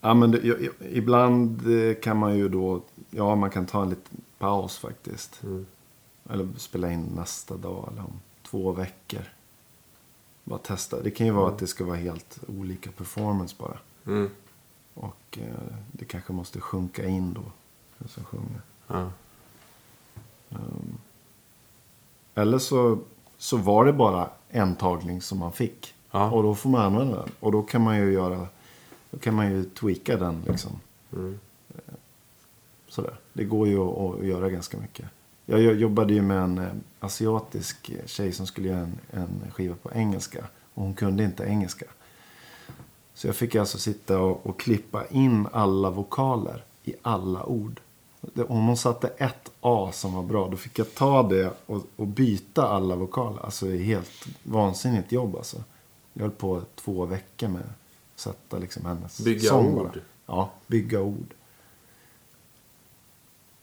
Ja, men det, jag- ibland eh, kan man ju då... Ja, man kan ta en liten paus faktiskt. Mm. Eller spela in nästa dag eller om två veckor. Bara testa. Det kan ju vara att det ska vara helt olika performance bara. Mm. Och eh, det kanske måste sjunka in då. Den som sjunger. Ja. Eller så, så var det bara en tagning som man fick. Ja. Och då får man använda den. Och då kan man ju göra... Då kan man ju tweaka den liksom. Mm. Sådär. Det går ju att, att göra ganska mycket. Jag jo- jobbade ju med en eh, asiatisk tjej som skulle göra en, en skiva på engelska. Och hon kunde inte engelska. Så jag fick alltså sitta och, och klippa in alla vokaler i alla ord. Om hon satte ett A som var bra, då fick jag ta det och, och byta alla vokaler. Alltså det är helt vansinnigt jobb alltså. Jag höll på två veckor med att sätta liksom hennes Bygga sång ord. bara. Ja, bygga ord.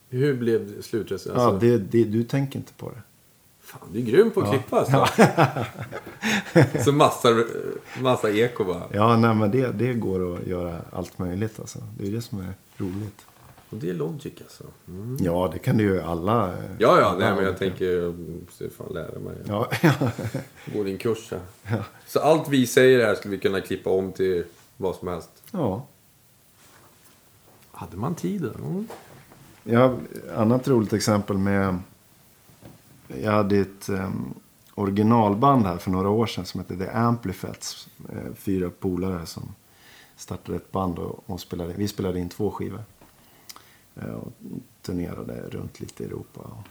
Hur blev slutresultatet? Ja, Alltså, det, det, du tänker inte på det. Fan, du är grym på att klippa alltså. Så massa, massa eko bara. Ja, nej men det, det går att göra allt möjligt alltså. Det är det som är roligt. Och det är Logic alltså. Mm. Ja, det kan du ju alla. eh, Ja, ja, nej, men jag tänker, jag måste fan lära mig. Ja, ja. Gå din kurs här. Så allt vi säger här skulle vi kunna klippa om till vad som helst. ja. Hade man tid? Mm. Ja, annat roligt exempel med... Jag hade ett um, originalband här för några år sedan som hette The Amplifets. Eh, fyra polare som startade ett band och, och spelade. Vi spelade in två skivor. Eh, och turnerade runt lite i Europa. Och,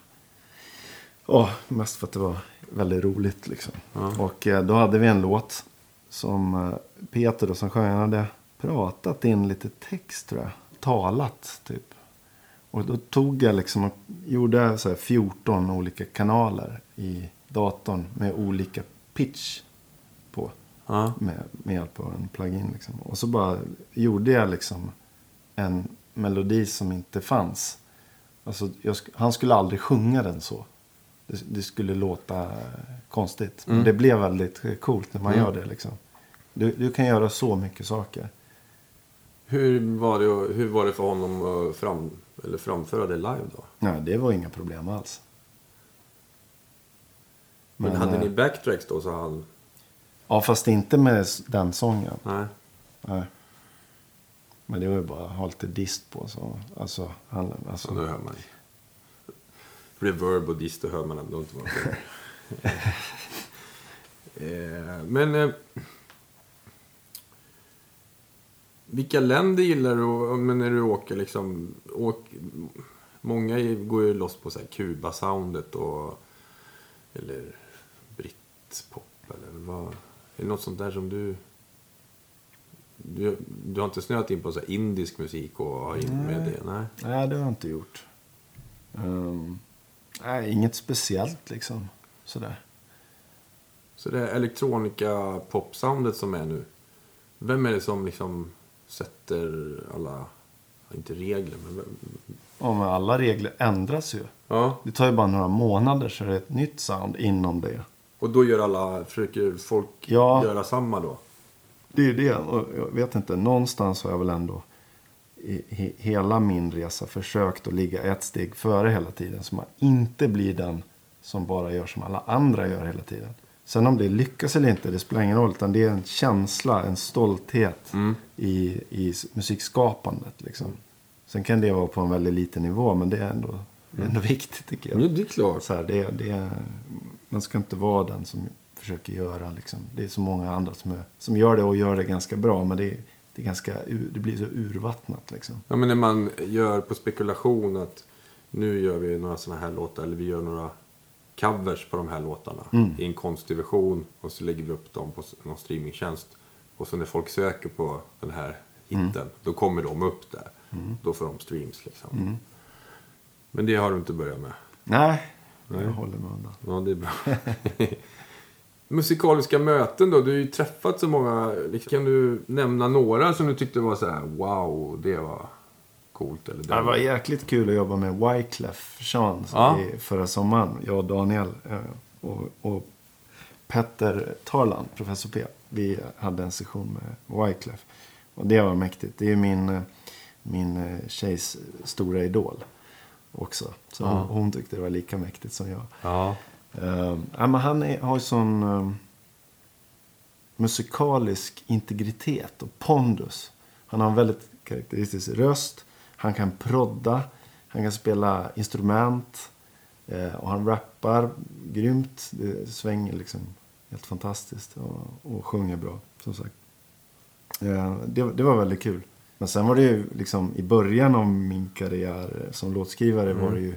ja, mest för att det var väldigt roligt liksom. Ja. Och eh, då hade vi en låt som eh, Peter då som sjöng, hade pratat in lite text tror jag. Talat typ. Och då tog jag liksom och gjorde så här 14 olika kanaler i datorn med olika pitch på. Ja. Med, med hjälp av en plugin liksom. Och så bara gjorde jag liksom en melodi som inte fanns. Alltså, jag, han skulle aldrig sjunga den så. Det, det skulle låta konstigt. Men Mm. det blev väldigt coolt när man Mm. gör det liksom. Du, du kan göra så mycket saker. Hur, var det, hur var det för honom att fram, eller framföra det live då? Nej, det var inga problem alls. Men, hade eh, ni backtracks då så han... Ja, fast inte med den sången. Nej. Nej. Men det var ju bara att ha lite dist på. Så. Alltså, han, Så alltså, nu hör man. Reverb och dist, då hör man ändå inte vad. Eh, Men... Eh, vilka länder gillar du men när du åker liksom? Åk, många går ju loss på så här Kuba-soundet och... Eller britpop eller vad? Är det något sånt där som du... Du, du har inte snöat in på så indisk musik och har in med Nej. det? Nej. nej, det har jag inte gjort. Ehm, nej, inget speciellt liksom. Sådär. Så det är elektronika popsoundet som är nu. Vem är det som liksom sätter alla, inte regler, men vem- Ja, men alla regler ändras ju. ja. Det tar ju bara några månader så är det ett nytt sound inom det. Och då gör alla, försöker folk Ja. göra samma då? Det är det. Och jag vet inte, någonstans har jag väl ändå i he, hela min resa försökt att ligga ett steg före hela tiden. Så man inte blir den som bara gör som alla andra gör hela tiden. Sen om det lyckas eller inte, det spelar ingen roll. Utan det är en känsla, en stolthet Mm. i, i musikskapandet. Liksom. Sen kan det vara på en väldigt liten nivå, men det är ändå, är ändå viktigt tycker jag. Ja, det är klart. Så här, det, det, man ska inte vara den som försöker göra. Liksom. Det är så många andra som, är, som gör det och gör det ganska bra. Men det, är- det, är ganska, det blir så urvattnat. Liksom. Ja, men när man gör på spekulation att nu gör vi några sådana här låtar, eller vi gör några covers på de här låtarna Mm. i en konstig version och så lägger vi upp dem på någon streamingtjänst. Och så när folk söker på den här hitten, då kommer de upp där. Då får de streams liksom. Men det har du inte börjat med. Nej, Nej. jag håller mig undan. Ja, det är bra. Musikaliska möten då? Du har ju träffat så många. Liksom, Kan du nämna några som du tyckte var så här, wow, det var coolt? Eller Det var jäkligt kul att jobba med Wyclef Jean Ja. i förra sommaren. Jag och Daniel eh, och, och Petter Tarland, professor P. Vi hade en session med Wyclef. Och det var mäktigt. Det är min, eh, min eh, tjejs stora idol också. Så Ja. hon, hon tyckte det var lika mäktigt som jag. Ja. Uh, ja, men han är, har ju sån eh, musikalisk integritet och pondus. Han har en väldigt karaktäristisk röst. Han kan prodda. Han kan spela instrument. eh, och han rappar grymt. Det svänger liksom helt fantastiskt. Och, och sjunger bra, som sagt. Eh, det, det var väldigt kul. Men sen var det ju liksom i början av min karriär som låtskrivare var det ju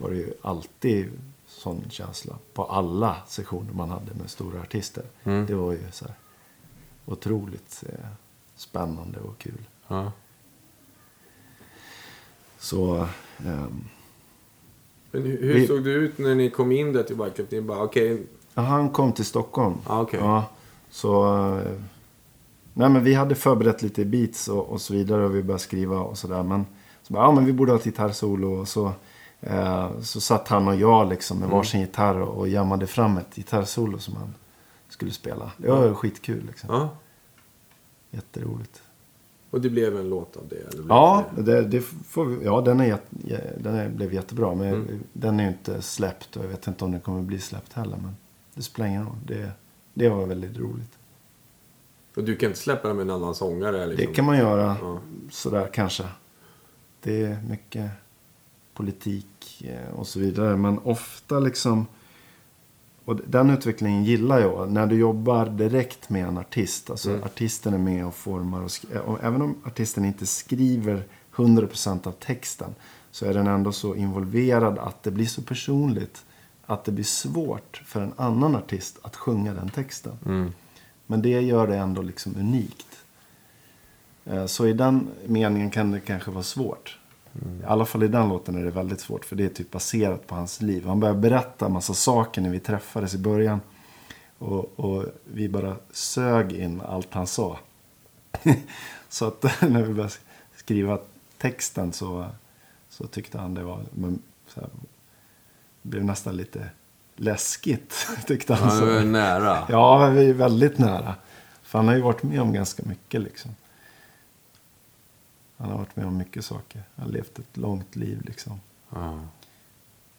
var det ju alltid sån känsla på alla sessioner man hade med stora artister. Mm. Det var ju så här otroligt eh, spännande och kul. Ja. Så ehm, Men hur, hur Vi- såg det ut när ni kom in där till Whitecap? Ni bara, okej, ja, han kom till Stockholm. ah, okej. Ja, så... eh, Nej men vi hade förberett lite beats och, och så vidare och vi började skriva och sådär. Men så bara, ja men vi borde ha ett gitarrsolo och så... Eh, så satt han och jag liksom med varsin gitarr och, jammade fram ett gitarrsolo som han skulle spela. Det var skitkul liksom. Ja. Jätteroligt. Och det blev en låt av det? Eller Ja, det- det, får vi, ja den, är, den är, blev jättebra. Men Mm. den är ju inte släppt och jag vet inte om den kommer bli släppt heller. Men det spelar ingen roll. Det, det var väldigt roligt. Och du kan inte släppa den med en annan sångare? Liksom. Det kan man göra Ja. sådär kanske. Det är mycket politik eh, och så vidare. Men ofta liksom... Och den utvecklingen gillar jag. När du jobbar direkt med en artist. Alltså Mm. artisten är med och formar. Och, och även om artisten inte skriver 100% av texten. Så är den ändå så involverad att det blir så personligt. Att det blir svårt för en annan artist att sjunga den texten. Mm. Men det gör det ändå liksom unikt. Eh, Så i den meningen kan det kanske vara svårt. I alla fall i den låten är det väldigt svårt. För det är typ baserat på hans liv. Han börjar berätta en massa saker när vi träffades i början. Och, och vi bara sög in allt han sa. så att när vi började skriva texten så, så tyckte han det var... Men, så här, blev nästan lite läskigt. Tyckte han. Ja, så. det var nära. Ja, vi är väldigt nära. För han har ju varit med om ganska mycket liksom. Han har varit med om mycket saker. Han har levt ett långt liv liksom. Ja.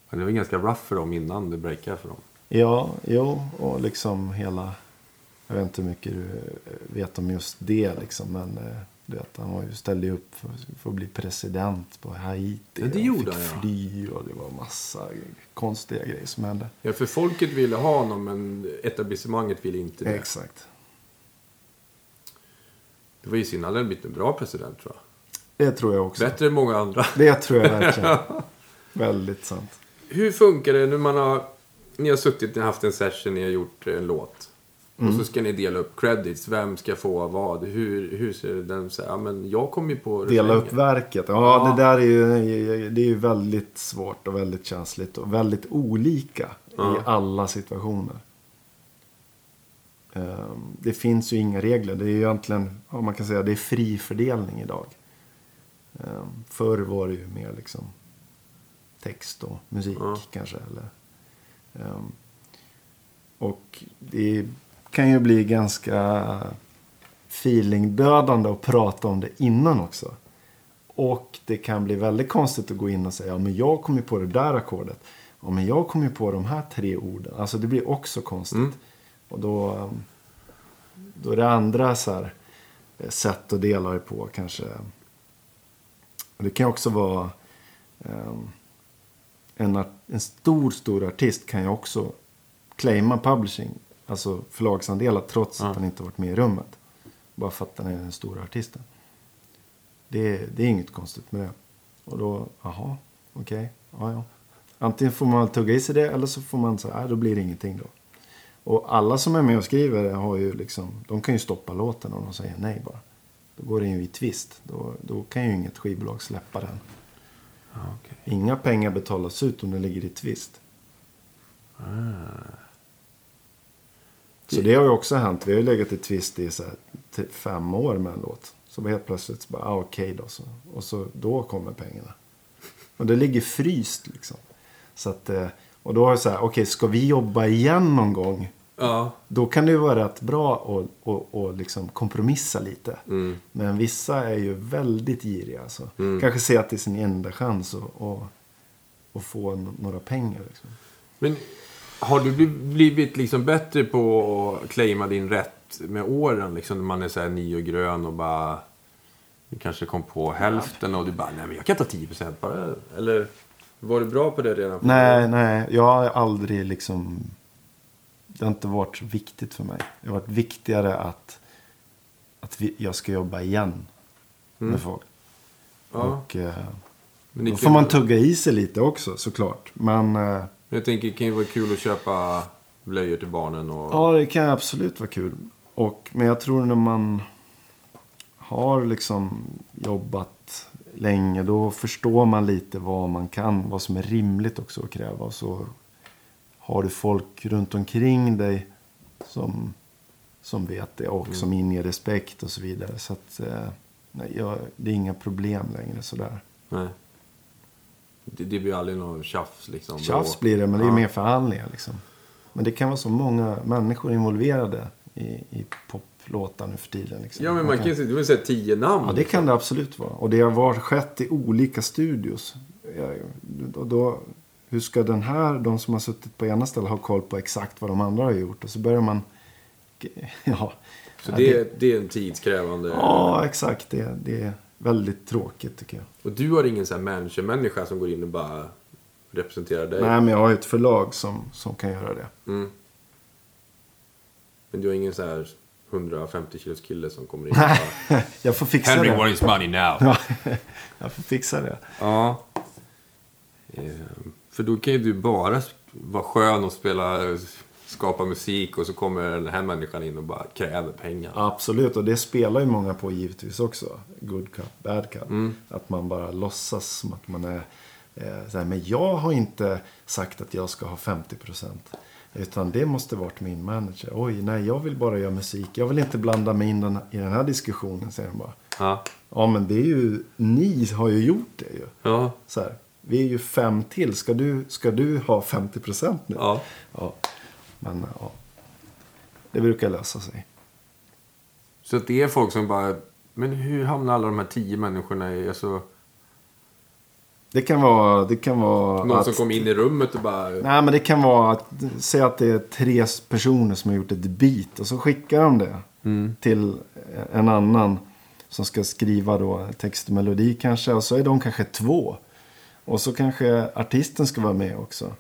Det var ganska rough för dem innan det breakade för dem. Ja, jo, och liksom hela... Jag vet inte hur mycket du eh, vet om just det liksom. Men eh, du vet, han var ju, ställde ju upp för, för att bli president på Haiti. Ja, det gjorde fick han, ja. fly och det var massa konstiga grejer som hände. Ja, för folket ville ha honom, men etablissemanget ville inte det. Exakt. Det var ju synd, han hade blivit en bra president tror jag. Det tror jag också. Bättre än många andra. Det tror jag verkligen. Väldigt sant. Hur funkar det när man har... Ni har suttit och haft en session, ni har gjort en låt. Och så ska ni dela upp credits. Vem ska få vad? Hur, hur ser den så ja, men jag kom ju på Dela upp refrängen. verket. Ja, Ja. det där är ju, det är ju väldigt svårt och väldigt känsligt. Och väldigt olika i Ja. alla situationer. Ehm, Det finns ju inga regler. Det är ju egentligen, ja, man kan säga, det är fri fördelning idag. Ehm, Förr var det ju mer liksom text och musik Ja. kanske. Eller, ehm, och det kan ju bli ganska feelingdödande att prata om det innan också. Och det kan bli väldigt konstigt att gå in och säga ja, men jag kom ju på det där ackordet. Ja, men jag kom ju på de här tre orden. Alltså det blir också konstigt. Mm. Och då, um, då är det andra så här, eh, sätt att dela det på kanske. Och det kan också vara um, en, en stor, stor artist kan ju också claima publishing. Alltså förlagsandelar trots Ja. att han inte varit med i rummet. Bara för att han är den stora artisten. Det, det är inget konstigt med det. Och då, jaha, okej, ja ja. Antingen får man tugga i sig det eller så får man säga, nej då blir det ingenting då. Och alla som är med och skriver har ju liksom, de kan ju stoppa låten om de säger nej bara. Då går den ju i tvist. Då, då kan ju inget skivbolag släppa den. Ja, okej. Inga pengar betalas ut om den ligger i tvist. Så det har ju också hänt. Vi har ju legat i tvist i så här, fem år med en låt. Så helt plötsligt så bara, ah, okej då. Så, och så, då kommer pengarna. Och det ligger fryst liksom. Så att, eh, och då har jag så här, okej ska vi jobba igen någon gång? Ja. Då kan det ju vara rätt bra att, att, att liksom kompromissa lite. Mm. Men vissa är ju väldigt giriga. Alltså. Kanske ser att det är sin enda chans att, att, att få n- några pengar. Liksom. Men har du bli- blivit liksom bättre på att claima din rätt med åren? Liksom när man är så här ny och grön och bara... Du kanske kom på hälften och du bara, nej men jag kan ta 10% bara. Eller var du bra på det redan? Nej, nej. Jag har aldrig liksom... Det har inte varit så viktigt för mig. Det har varit viktigare att, att vi, jag ska jobba igen med folk. Ja. Och, eh, Men då får man tugga i sig lite också såklart. Men eh, Jag tänker, det kan ju vara kul att köpa blöjor till barnen och... ja, det kan absolut vara kul. Och, men jag tror när man har liksom jobbat länge. Då förstår man lite vad man kan. Vad som är rimligt också att kräva. Och så har du folk runt omkring dig som, som vet det. Och som inger respekt och så vidare. Så att, eh, nej, jag, det är inga problem längre sådär. Nej. Det, det blir aldrig någon tjafs liksom. Tjafs blir det, men det är Ja. mer förhandlingar liksom. Men det kan vara så många människor involverade i, i poplåtar nu för tiden. Liksom. Ja, men man kan ju säga, tio namn. Ja, det kan det absolut vara. Och det har varit skett i olika studios. Och då, hur ska den här, de som har suttit på ena stället, ha koll på exakt vad de andra har gjort? Och så börjar man... Ja, Så ja, det, det är en tidskrävande... Ja, exakt. Det, det är väldigt tråkigt tycker jag. Och du har ingen sån här manager-människa som går in och bara representerar dig? Nej, men jag har ju ett förlag som, som kan göra det. Mm. Men du har ingen så här 150 kilos kille som kommer in och bara... jag får fixa Henry, det. what is money now? Ja, jag får fixa det. Ja. Eh, För då kan ju du bara vara skön och spela, skapa musik och så kommer den här människan in och bara kräver pengar. Absolut, och det spelar ju många på givetvis också. Good cup, bad cup. Mm. Att man bara låtsas som att man är... Eh, så här, men jag har inte sagt att jag ska ha 50 procent. Utan det måste varit min manager. Oj, nej, jag vill bara göra musik. Jag vill inte blanda mig in den, i den här diskussionen, säger de bara. Ja. Ja, men det är ju... Ni har ju gjort det ju. Ja. Så här, vi är ju fem till. Ska du, ska du ha 50 procent nu? Ja. ja. Men ja, det brukar lösa sig. Så att det är folk som bara... Men hur hamnar alla de här tio människorna i... Alltså, Det kan vara... Det kan vara någon att, som kom in i rummet och bara... Nej, men det kan vara att... Säg att det är tre personer som har gjort ett beat. Och så skickar de det till en annan. Som ska skriva då text och melodi kanske. Och så är de kanske två. Och så kanske artisten ska vara med också.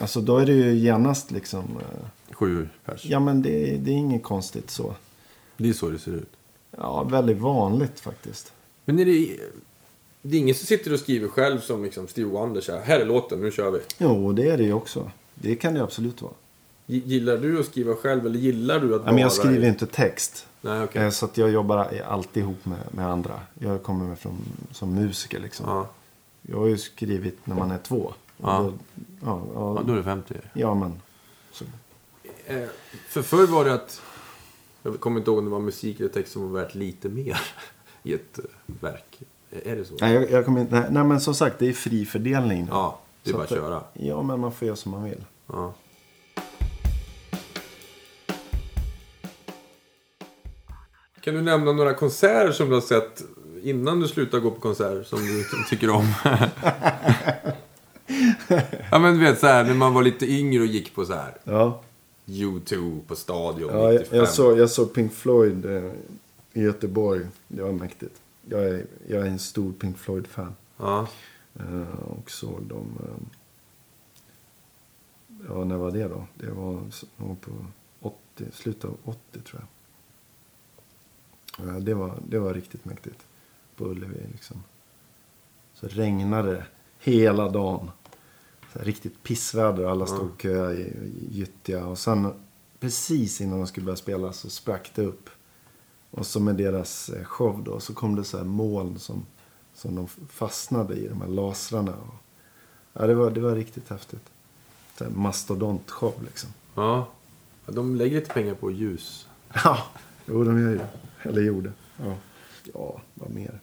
Alltså då är det ju genast liksom... eh, Sju pers. Ja men det, det är inget konstigt så. Det är så det ser ut. Ja, väldigt vanligt faktiskt. Men är det... Det är ingen som sitter och skriver själv som liksom Steve Wonder så här, här är låten, nu kör vi. Jo, det är det ju också. Det kan det absolut vara. Gillar du att skriva själv eller gillar du att Ja, men jag skriver inte text. Nej, okej. Eh, Så att jag jobbar alltid ihop med, med andra. Jag kommer med från, som musiker liksom. Ja. Jag har ju skrivit när man är två. Ja. Då, ja, ja, ja, då är det 50. ja, men. Så. Eh, för förr var det att... Jag kommer inte ihåg om det var musik eller text som var värt lite mer i ett eh, verk. Är det så? Nej, jag, jag kommer inte, nej, nej, men som sagt, det är fri fördelning. Ja, det är Så bara att att- köra. Ja, men man får göra som man vill. Ja. Kan du nämna några konserter som du har sett innan du slutade gå på konserter som du tycker om? ja men du vet så här när man var lite yngre och gick på så här Ja, YouTube på Stadion ja jag, 95. jag, såg, jag såg Pink Floyd eh, i Göteborg. Det var mäktigt. Jag är, jag är en stor Pink Floyd-fan. Ja. Eh, och såg dem... Eh, ja, när var det då? Det var nog på 80, slutet av 80 tror jag. Ja, det, var, det var riktigt mäktigt. På Ullevi liksom. Så regnade det hela dagen. Riktigt pissväder. Alla stod och köade i, gyttja. Och sen precis innan de skulle börja spela så sprack det upp. Och så med deras eh, show då så kom det så här moln som, som de fastnade i, de här lasrarna. Och, ja, det var, det var riktigt häftigt. Så här mastodontshow liksom. ja. Ja, De lägger lite pengar på ljus. Ja, jo de gör ju. Eller gjorde. Ja, ja vad mer?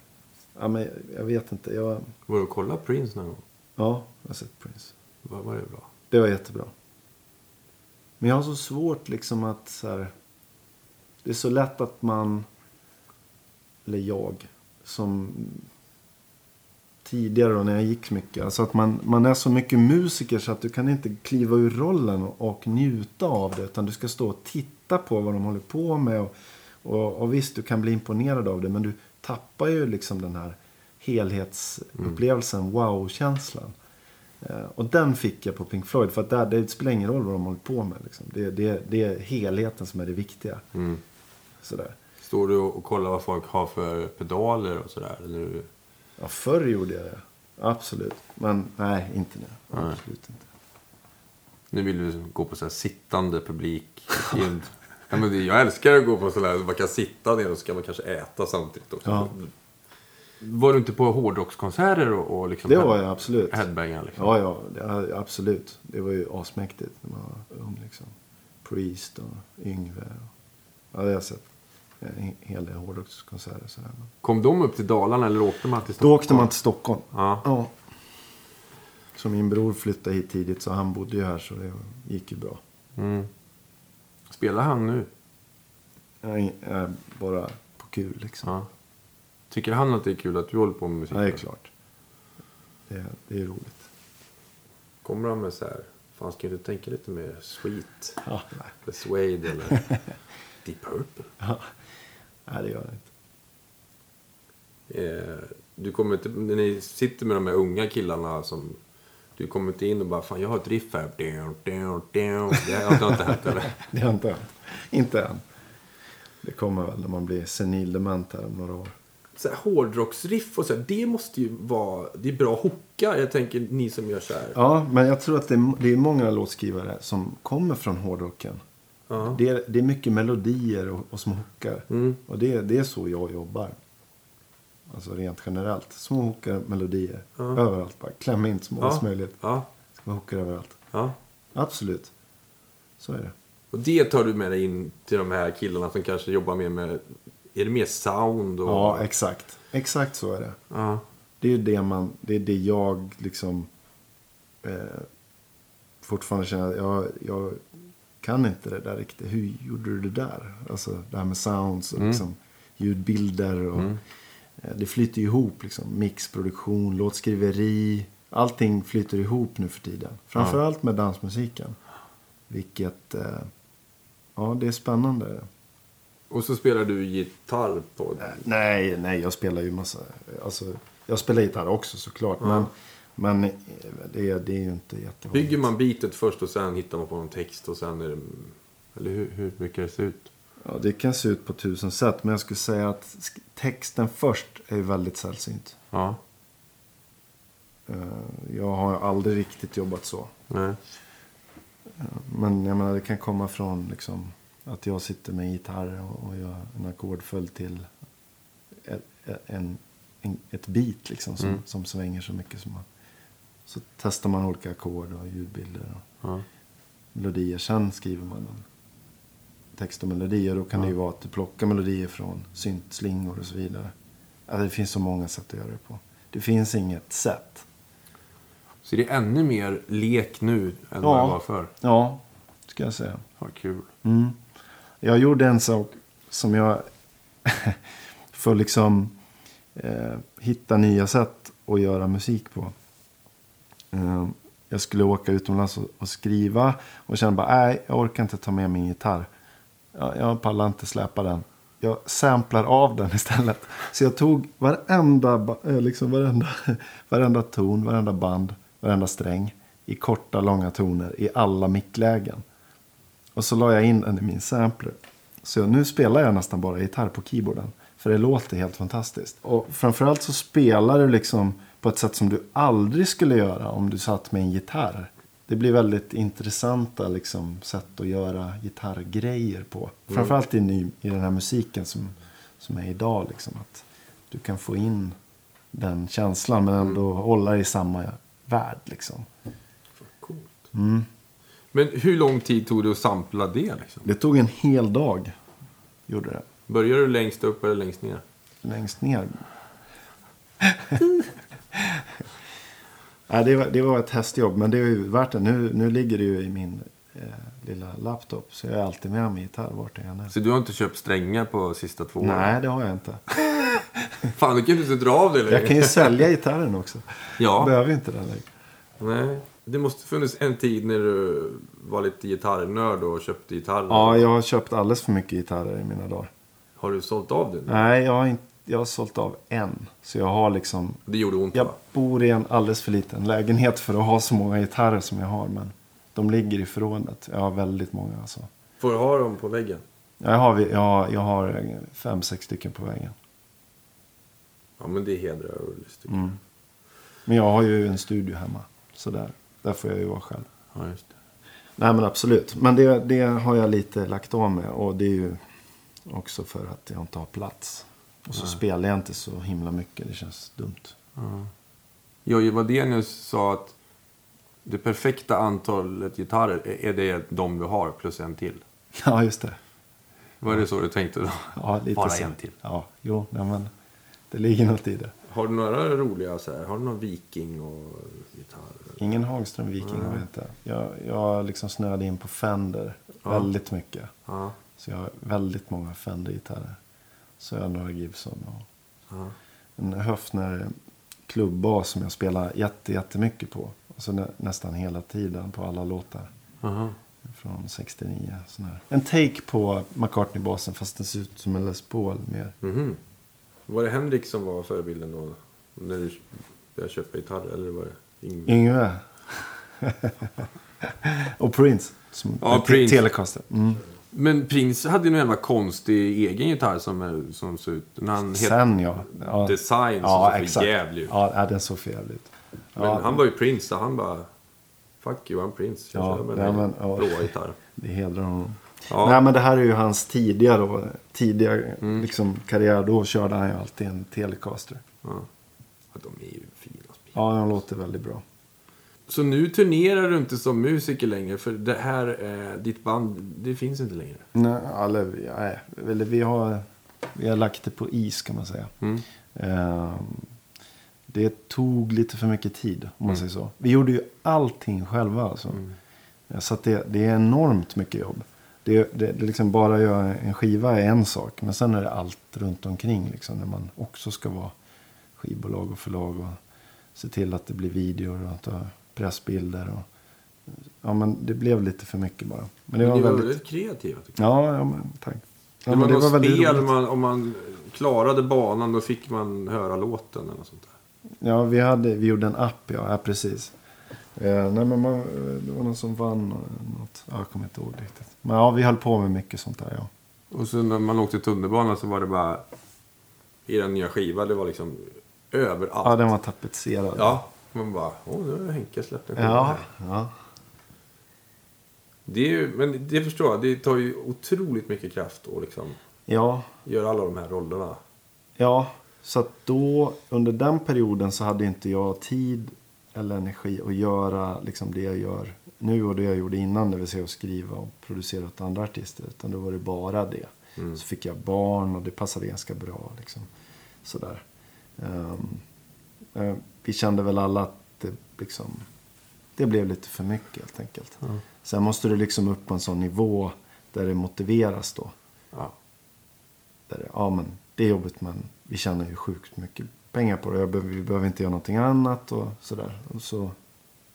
Ja, men jag, vet inte. Jag, Var du och kolla Prince någon gång? ja, jag har sett Prince. Var, var det bra? Det var jättebra. Men jag har så svårt liksom att så här, Det är så lätt att man, eller jag, som tidigare då när jag gick mycket. Alltså att man, man är så mycket musiker så att du kan inte kliva ur rollen och, och njuta av det. Utan du ska stå och titta på vad de håller på med. Och, och, och visst, du kan bli imponerad av det. Men du tappar ju liksom den här helhetsupplevelsen, wow-känslan. Eh, och den fick jag på Pink Floyd. För att där, det spelar ingen roll vad de håller på med. Liksom. Det, det, det är helheten som är det viktiga. Mm. Sådär. Står du och kollar vad folk har för pedaler och sådär? Eller? Ja, förr gjorde jag det. Absolut. Men nej, inte nu. Nej. Absolut inte. Nu vill du gå på så sittande publik. Ja, men jag älskar att gå på sådär, man kan sitta ner och så kan man kanske äta samtidigt också. Ja. Var du inte på hårdrockskonserter och, och liksom Det var jag absolut. headbangar? Liksom? Ja, ja, det, absolut. Det var ju asmäktigt när man var ung. Liksom. Priest och Yngve. Och, ja, det har jag sett. En hel del hårdrockskonserter. sådär. Kom de upp till Dalarna eller åkte man till Då Stockholm? åkte man till Stockholm. Ja. Ja. Så min bror flyttade hit tidigt så han bodde ju här så det gick ju bra. Mm. Spelar han nu? Jag är bara på kul liksom. Ja. Tycker han att det är kul att du håller på med musik? Ja, det är klart. Det, är- det är roligt. Kommer han med så här, fan ska du tänka lite mer sweet? Ja. Eller Suede eller Deep Purple? Ja. Nej, det gör jag inte. Eh, du kommer inte, när ni sitter med de här unga killarna som... Du kommer inte in och bara, fan jag har ett riff här. Det har inte hänt eller? Det har inte hänt. Inte än. Det kommer väl när man blir senildement här om några år. Så här, hårdrocksriff och så här, det måste ju vara... Det är bra hooka. Jag tänker ni som gör så här. Ja, men jag tror att det är, det är många låtskrivare som kommer från hårdrocken. Ja. Det, är, det är mycket melodier och, och små hookar. Mm. Och det, det är så jag jobbar. Alltså rent generellt. Små hookar, melodier. Ja. Överallt bara. Kläm in så många Ja. som möjligt. Ja. Små hookar överallt. ja. Absolut. Så är det. Och det tar du med dig in till de här killarna som kanske jobbar mer med... Är det mer sound? Och... Ja, exakt. Exakt så är det. ja. Det är det man, det är det jag liksom eh, fortfarande känner. Jag, jag kan inte det där riktigt. Hur gjorde du det där? Alltså det här med sounds och Mm. liksom ljudbilder och Mm. Eh, det flyter ihop liksom. Mixproduktion, låtskriveri. Allting flyter ihop nu för tiden. Framförallt med dansmusiken. Vilket, eh, ja det är spännande. Och så spelar du gitarr på... Nej, nej, jag spelar ju massa. Alltså, jag spelar gitarr också såklart. Ja. Men, men eh, det, är- det är ju inte jättevanligt. Bygger man beatet först och sen hittar man på någon text och sen är det... Eller hur, hur brukar det se ut? Ja, det kan se ut på tusen sätt. Men jag skulle säga att texten först är väldigt sällsynt. Ja. Eh, Jag har aldrig riktigt jobbat så. Nej. Men jag menar, det kan komma från liksom, att jag sitter med en gitarr och, och gör en ackordföljd till ett, en, en, ett beat liksom, som, Mm. som svänger så mycket. Som man, så testar man olika ackord och ljudbilder. Och, Ja. melodier. Sen skriver man en text och melodier. Då kan det ju vara att du plockar melodier från syntslingor och så vidare. Alltså, det finns så många sätt att göra det på. Det finns inget sätt. Så det är ännu mer lek nu än Ja. vad det var förr. Ja, ska jag säga. Vad kul. Mm. Jag gjorde en sak som jag för liksom eh, hitta nya sätt att göra musik på. Eh, jag skulle åka utomlands och, och skriva och kände bara nej, jag orkar inte ta med min gitarr. Jag, jag pallar inte släpa den. Jag samplar av den istället. Så jag tog varenda, eh, liksom varenda, varenda ton, varenda band, varenda sträng i korta, långa toner i alla micklägen. Och så la jag in den i min sampler. Så nu spelar jag nästan bara gitarr på keyboarden. För det låter helt fantastiskt. Och framförallt så spelar du liksom på ett sätt som du aldrig skulle göra om du satt med en gitarr. Det blir väldigt intressanta liksom, sätt att göra gitarrgrejer på. Framförallt i, ny, i den här musiken som, som är idag. Liksom, att du kan få in den känslan men ändå hålla i samma värld. Liksom. Coolt. Mm. Men hur lång tid tog det att sampla det? Liksom? Det tog en hel dag. Gjorde det. Började du längst upp eller längst ner? längst ner. Nej, det, var, det var ett hästjobb, men det är ju värt det. Nu, nu ligger det ju i min eh, lilla laptop. Så jag är alltid med mig gitarr vart jag än är. Så du har inte köpt strängar på sista två åren? Nej, det har jag inte. Fan, du kan ju inte dra av det längre. Jag kan ju sälja gitarren också. Jag Ja. behöver ju inte den längre. Nej. Det måste funnits en tid när du var lite gitarrnörd och köpte gitarrer. Ja, jag har köpt alldeles för mycket gitarrer i mina dagar. Har du sålt av det nu? Nej, jag har, inte, jag har sålt av en. Så jag har liksom... Det gjorde ont Jag va? bor i en alldeles för liten lägenhet för att ha så många gitarrer som jag har. Men de ligger i förrådet. Jag har väldigt många alltså. Får du ha dem på väggen? Jag har, jag har, jag har fem, sex stycken på väggen. Ja, men det hedrar Ullis tycker Mm. Men jag har ju en studio hemma. Så där, där får jag ju vara själv. Ja, just det. Nej men absolut. Men det, det har jag lite lagt av med. Och det är ju också för att jag inte har plats. Och så spelar jag inte så himla mycket. Det känns dumt. Jojje Wadenius sa att det perfekta antalet gitarrer är- det de vi har plus en till. Ja, just det. Var det så du tänkte då? Ja, lite Bara så. en till. Ja, jo, nej, men det ligger något i det. Har du några roliga så här? Har du någon Viking och gitarr? Ingen Hagström Viking har jag inte. Jag, jag liksom snöade in på Fender väldigt mycket. Ja. Så jag har väldigt många Fender-gitarrer. Så jag har några Gibson och ja. en Höfner klubbas som jag spelar jätte, jättemycket på. Alltså nä, nästan hela tiden på alla låtar. Aha. Från 69. Sån här. En take på McCartney-basen fast den ser ut som en Les Paul mer. Mhm. Var det Henrik som var förebilden då? När du började köpa gitarr? Eller var det Ingvar? Yngve. och Prince. Som Ja, Prince. Telecaster. Mm. Men Prince hade ju någon jävla konstig egen gitarr som, som såg ut... När han Sen ja. ja. Design som Ja, såg för jävlig ut. Ja, den såg för jävligt ut. Men Ja, han var ju Prince, så han bara... Fuck you, I'm Prince. Jag Ja, med ja, den men, ja. blåa gitarr. Det hedrar honom. Ja. Nej, men det här är ju hans tidiga, då, tidiga Mm. liksom, karriär. Då körde han ju alltid en Telecaster. Ja. Ja, de är ju fina spel. Ja, den låter väldigt bra. Så nu turnerar du inte som musiker längre, för det här, eh, ditt band, det finns inte längre. Nej, eller, nej, eller vi, har, vi har lagt det på is kan man säga. Mm. Ehm, det tog lite för mycket tid, om man Mm. säger så. Vi gjorde ju allting själva. Alltså. Så att det, det är enormt mycket jobb. Det, det, det liksom bara göra en skiva är en sak. Men sen är det allt runt omkring. Liksom, när man också ska vara skivbolag och förlag. Och se till att det blir videor och ta pressbilder. Och, ja, men det blev lite för mycket bara. Men det Men var var väldigt... väldigt kreativa. Ja, ja men tack. Ja, det men var något spel, man, om man klarade banan då fick man höra låten eller något sånt där. Ja, vi, hade, vi gjorde en app, ja, ja precis. Eh, nej, men man, det var någon som vann något. Ja, jag kommer inte ihåg riktigt. Men ja, vi höll på med mycket sånt där, ja. Och så när man åkte tunnelbana så var det bara... I den nya skiva, det var liksom överallt. Ja, den var tapetserad. Ja, man bara, åh, nu har Henke släppt en skiva ja, här. ja. Det är ju, men det förstår jag, det tar ju otroligt mycket kraft att liksom Ja, göra alla de här rollerna. ja. Så att då, under den perioden så hade inte jag tid eller energi att göra liksom det jag gör nu och det jag gjorde innan. Det vill säga att skriva och producera åt andra artister. Utan då var det bara det. Så fick jag barn och det passade ganska bra. Liksom. Sådär. Ehm, eh, vi kände väl alla att det, liksom, det blev lite för mycket helt enkelt. Sen måste du liksom upp på en sån nivå där det motiveras då. Ja. Där det, ja men det är jobbigt men vi tjänar ju sjukt mycket pengar på det. Jag behöver, vi behöver inte göra någonting annat och sådär. Och så,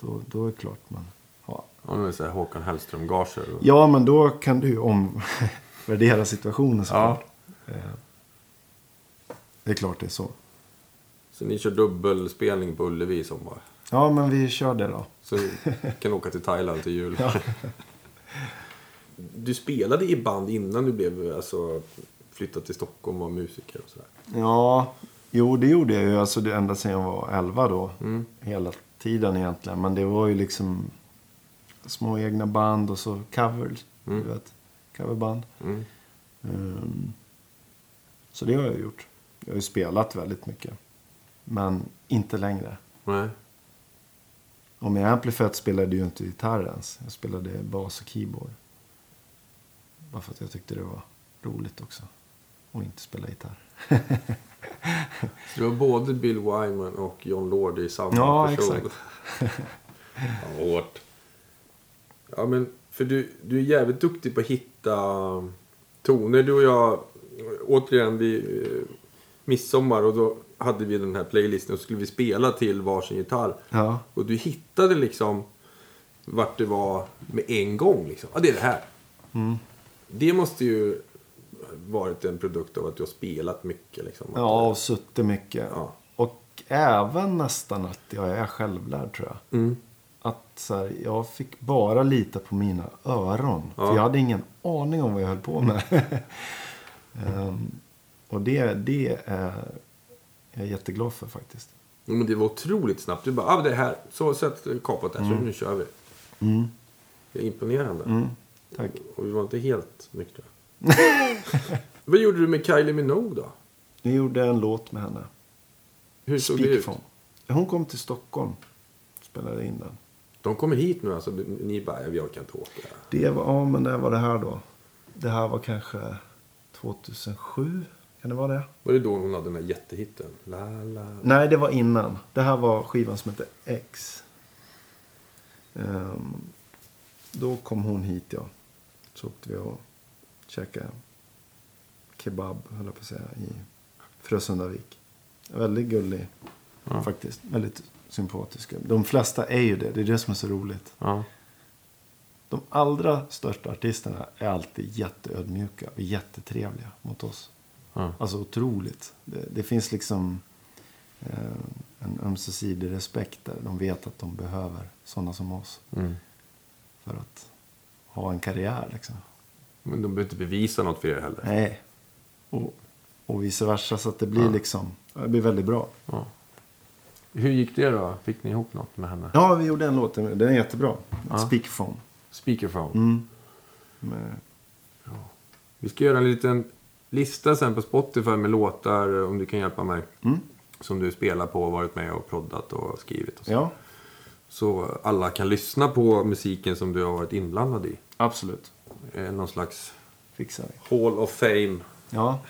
då, då är det klart man ja. Det så här Håkan Hellström-gager. Och... ja men då kan du ju omvärdera situationen såklart. Eh, Det är klart det är så. Så ni kör dubbelspelning på Ullevi i sommar. Ja men vi kör det då. Så ni kan åka till Thailand till jul. Du spelade i band innan du blev alltså, flyttad till Stockholm och var musiker och sådär. Ja, jo det gjorde jag ju. Alltså det ända sedan jag var 11 då. Hela tiden egentligen. Men det var ju liksom små egna band och så covers. Du vet, coverband. Mm. Ehm, så det har jag gjort. Jag har ju spelat väldigt mycket. Men inte längre. Nej. Och med Amplifet spelade jag ju inte gitarr ens. Jag spelade bas och keyboard. Bara för att jag tyckte det var roligt också. Och inte spela gitarr. Så du var både Bill Wyman och John Lord i samma Ja, person? exakt. ja, hårt. Ja, men För du, du är jävligt duktig på att hitta toner. Du och jag, återigen, vi eh, midsommar och då hade vi den här playlisten och skulle vi spela till varsin gitarr. Ja. Och du hittade liksom vart det var med en gång. Liksom. Ja, det är det här. Mm. Det måste ju varit en produkt av att du har spelat mycket. Liksom. Ja, och suttit mycket. Ja. Och även nästan att jag är självlärd tror jag. Mm. Att så här, jag fick bara lita på mina öron. Ja. För jag hade ingen aning om vad jag höll på med. Ehm, och det, det är jag jätteglad för faktiskt. Ja, Men det var otroligt snabbt. Du bara, ah, det är här. Så sätt kapot där, så nu kör vi. Mm. Det är imponerande. Mm. Tack. Och vi var inte helt nyktra. Vad gjorde du med Kylie Minogue då? Vi gjorde en låt med henne. Hur såg det ut? Speakphone. Hon kom till Stockholm. Spelade in den. De kommer hit nu alltså. Ni bara, vi orkar inte åka. Det var, ja men det var det här då. Det här var kanske 2007. Kan det vara det? Var det då hon hade den här jättehitten? La, la. Nej, det var innan. Det här var skivan som hette X. Ehm, då kom hon hit, ja. Så åkte vi och käkade kebab, höll jag på att säga, i Frösundavik. Väldigt gullig, Ja. faktiskt. Väldigt sympatisk. De flesta är ju det. Det är det som är så roligt. Ja. De allra största artisterna är alltid jätteödmjuka och jättetrevliga mot oss. Ja. Alltså otroligt. Det, det finns liksom eh, en ömsesidig respekt där. De vet att de behöver sådana som oss Mm. för att ha en karriär. Liksom. Men de behöver inte bevisa något för er heller. Nej. Och, och vice versa. Så att det blir Ja. liksom, det blir väldigt bra. Ja. Hur gick det då? Fick ni ihop något med henne? Ja, vi gjorde en låt. Den är jättebra. Ja. Speakphone. Speakerphone. Mm. Med, Vi ska göra en liten lista sen på Spotify med låtar, om du kan hjälpa mig. Mm. Som du spelar på varit med och proddat och skrivit. Och så. ja, så alla kan lyssna på musiken som du har varit inblandad i. absolut. Eh, Någon slags Fixar vi. Hall of Fame. Ja,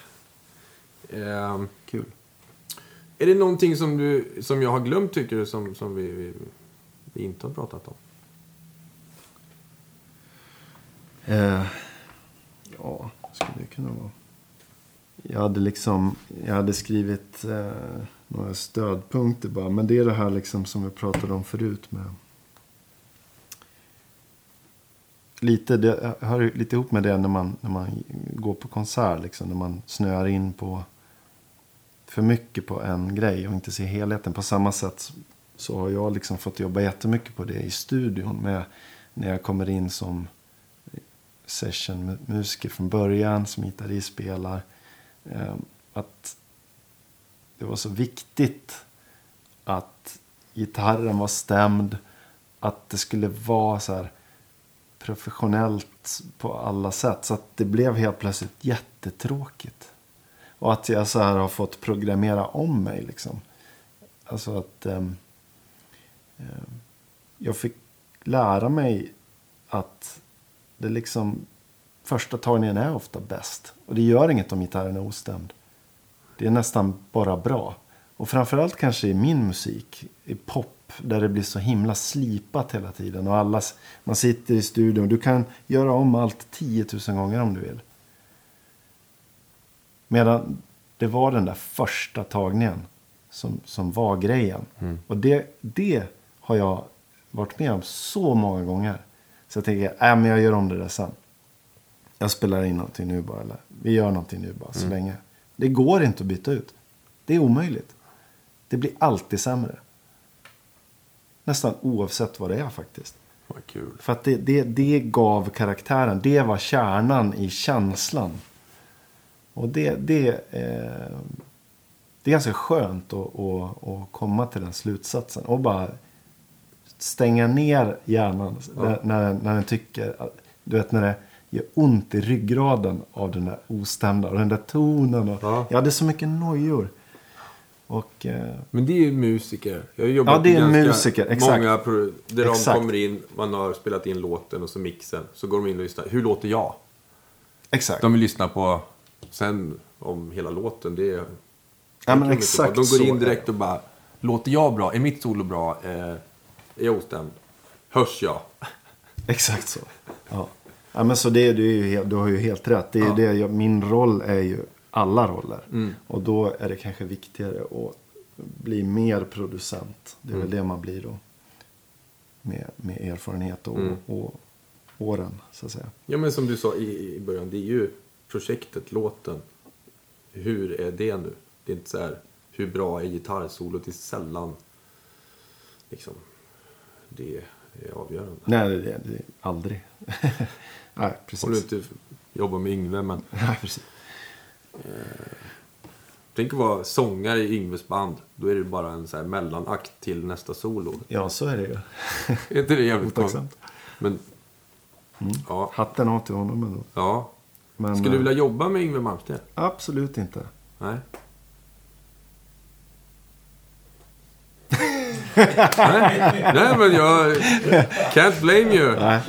Eh, kul. är det någonting som, du, som jag har glömt tycker du som, som vi, vi, vi inte har pratat om? Eh, ja, skulle det kunna vara. Jag hade liksom, jag hade skrivit eh, några stödpunkter bara. Men det är det här liksom som vi pratade om förut med. Lite, det hör lite ihop med det när man, när man går på konsert. Liksom, när man snöar in på för mycket på en grej och inte ser helheten. På samma sätt så har jag liksom fått jobba jättemycket på det i studion. Med, när jag kommer in som sessionmusiker från början, som gitarrist spelar. Eh, att det var så viktigt att gitarren var stämd. Att det skulle vara så här professionellt på alla sätt. Så att det blev helt plötsligt jättetråkigt. Och att jag så här har fått programmera om mig liksom. Alltså att eh, jag fick lära mig att det liksom första tagningen är ofta bäst. Och det gör inget om gitarren är ostämd. Det är nästan bara bra. Och framförallt kanske i min musik, i pop, där det blir så himla slipat hela tiden. Och alla, man sitter i studion, du kan göra om allt 10 000 gånger om du vill. Medan det var den där första tagningen som, som var grejen. Och det, det har jag varit med om så många gånger. Så jag tänker, äh, men jag gör om det där sen. Jag spelar in någonting nu bara. Eller vi gör någonting nu bara så länge. Det går inte att byta ut. Det är omöjligt. Det blir alltid sämre. Nästan oavsett vad det är faktiskt. Vad kul. För att det, det, det gav karaktären. Det var kärnan i känslan. Och det, det, eh, det är ganska skönt att, att, att komma till den slutsatsen. Och bara stänga ner hjärnan när, när, den- när den tycker... Du vet när det gör ont i ryggraden av den där ostämda. Och den där tonen. Och, Ja. Jag hade så mycket nojor. Och... Eh, Men det är ju musiker. Jag har jobbat Ja, det är med ganska musiker, exakt. Många där Exakt. de kommer in, man har spelat in låten och så mixen. Så går de in och lyssnar. Hur låter jag? exakt. De vill lyssna på sen om hela låten. Det är... ja, men exakt. De går in direkt och bara. Låter jag bra? Är mitt solo bra? Eh, är jag ostämd? Hörs jag? Exakt så. Ja. Ja men så det, det är du har ju helt rätt. Det är Ja. det, jag, min roll är ju alla roller. Mm. Och då är det kanske viktigare att bli mer producent. Det är väl Mm. det man blir då. Med, med erfarenhet och, Mm. och åren så att säga. Ja, men som du sa i, i början, det är ju projektet, låten. Hur är det nu? Det är inte så här, hur bra är gitarrsolot? Det är sällan liksom, det är avgörande. Nej, det, det, det aldrig. Nej, precis. Om du inte jobbar med Yngve, men Nej, precis. tänk att vara sångare i Yngves band. Då är det bara en så här mellanakt till nästa solo. Ja, så är det ju. Är inte det jävligt Otacksamt. Men, ja, Hatten av till honom ändå. ja. Men, Skulle du eh, vilja jobba med Yngve Malmsteen? Absolut inte. Nej. Nej. Nej, men jag... Can't blame you. Nej.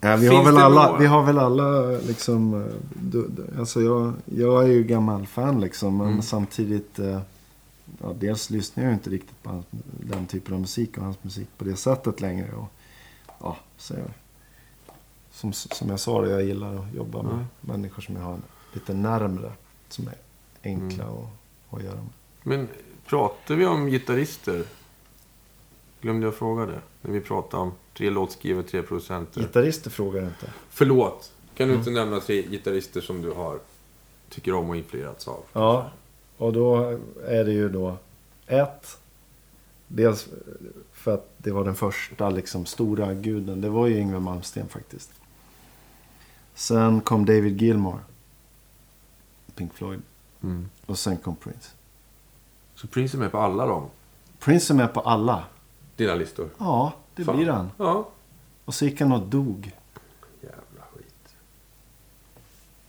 Ja, vi, har väl alla, vi har väl alla liksom... eh, Du, du, alltså jag, jag är ju gammal fan liksom. Men Mm. samtidigt... eh, Ja, dels lyssnar jag inte riktigt på den typen av musik och hans musik på det sättet längre. Och, ja, så jag, som, som jag sa, jag gillar att jobba med Mm. människor som jag har lite närmre. Som är enkla Mm. att, att göra med. Men pratar vi om gitarrister? Glömde jag fråga det. När vi pratade om tre låtskrivare, tre producenter. Gitarrister frågar inte. Förlåt. Kan du Mm. inte nämna tre gitarrister som du har tycker om och influerats av? Ja, och då är det ju då ett. Dels för att det var den första liksom stora guden. Det var ju Yngwie Malmsteen faktiskt. Sen kom David Gilmour. Pink Floyd. Mm. Och sen kom Prince. Så Prince är med på alla dem? Prince är med på alla. Dina listor? Ja, det Fan. blir han. Ja. Och så gick han och dog. Jävla skit.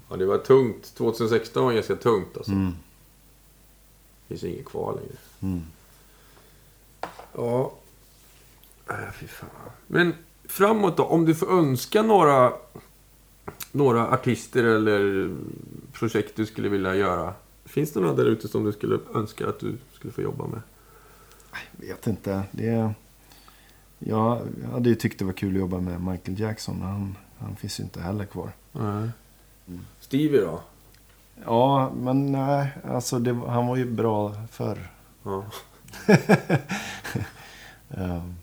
Ja, det var tungt. 2016 var ganska tungt alltså. Mm. finns inget kvar längre. Mm. Ja. Äh, fy fan. Men framåt då, om du får önska några, några artister eller projekt du skulle vilja göra. Finns det några där ute som du skulle önska att du skulle få jobba med? Vet inte. Det är... Jag hade ju tyckt det var kul att jobba med Michael Jackson. men Han, han finns ju inte heller kvar. Nej. Stevie då? Ja, men nej. Alltså det, han var ju bra förr. Ja. Ehm,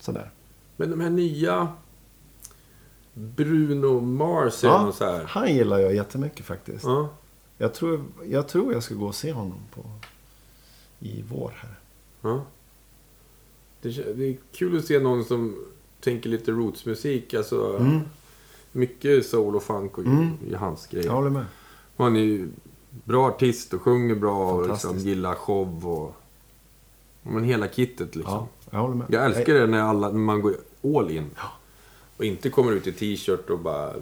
sådär. Men de här nya... Bruno Mars är Ja, så här... han gillar jag jättemycket faktiskt. Ja. Jag, tror, jag tror jag ska gå och se honom på, i vår här. Ja. Det, är kul att se någon som tänker lite rootsmusik. Alltså, Mm. Mycket soul och funk och Mm. i hans grej. Jag håller med. Han är ju bra artist och sjunger bra och liksom gillar show och... Men hela kittet liksom. Ja, jag håller med. Jag älskar det när, alla, när man går all in. Och inte kommer ut i t-shirt och bara...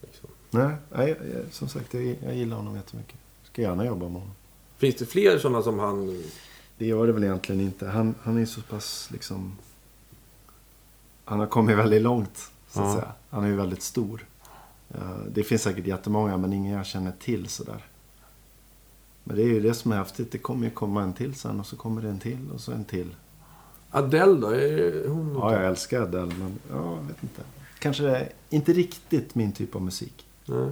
Liksom. Nej, nej, jag- som sagt jag, jag gillar honom jättemycket. Ska gärna jobba med honom. Finns det fler sådana som han... Det gör det väl egentligen inte. Han, han är så pass liksom... Han har kommit väldigt långt, så att Ja. säga. Han är ju väldigt stor. Eh, Det finns säkert jättemånga, men ingen jag känner till sådär. Men det är ju det som är häftigt. Det kommer ju komma en till sen och så kommer det en till och så en till. Adele då? Är hon Ja, jag älskar Adele, men ja, jag vet inte. Kanske det är inte riktigt min typ av musik. Nej.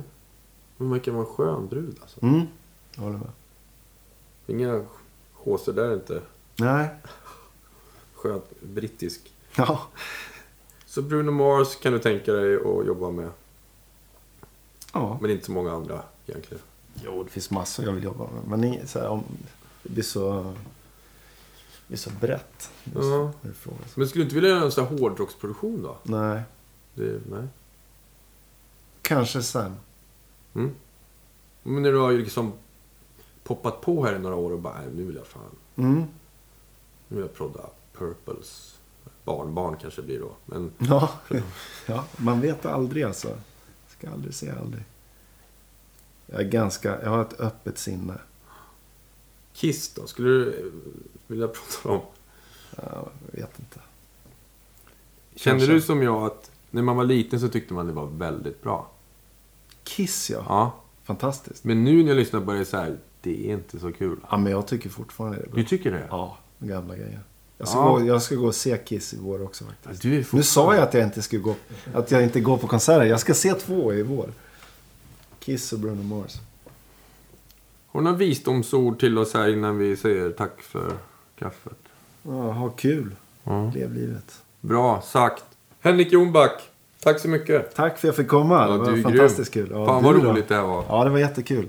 Hon verkar vara en skön brud alltså. Mm, jag håller med. Inga håsor där inte. Nej, Skönt brittisk. ja. Så Bruno Mars kan du tänka dig att jobba med. Ja. Men inte så många andra egentligen. Jo, det finns massor jag vill jobba med. Men det, så här, om, det blir så... Det blir så brett. Är så- Ja. det är frågan. Men skulle du inte vilja göra en sån här hårdrocksproduktion då? Nej, Det, nej. kanske sen. Mm. Men när du har ju liksom poppat på här i några år och bara, "Nej, nu vill jag fan, Mm. nu vill jag prodda Purples barnbarn kanske blir då. Men Ja. ja, man vet aldrig alltså. Ska aldrig säga aldrig. Jag är ganska... Jag har ett öppet sinne. Kiss då? Skulle du eh, vilja prata om? Jag vet inte. Kände Kanske. du som jag att när man var liten så tyckte man det var väldigt bra? Kiss ja. Ja. Fantastiskt. Men nu när jag lyssnar på det så här, det är inte så kul. Ja, men jag tycker fortfarande det. Du tycker det? Ja, gamla grejer. Jag ska, Ja. gå, jag ska gå och se Kiss i vår också faktiskt. Du är Nu sa jag att jag inte skulle gå, att jag inte går på konserter. Jag ska se två i vår. Kiss och Bruno Mars. Har du några visdomsord till oss här innan vi säger tack för kaffet? Ja, ha kul. Ja. Lev livet. Bra sagt. Henrik Jonback, tack så mycket. Tack för att jag fick komma. Ja, det var fantastiskt kul. Ja, Fan vad roligt det här var. Ja, det var jättekul.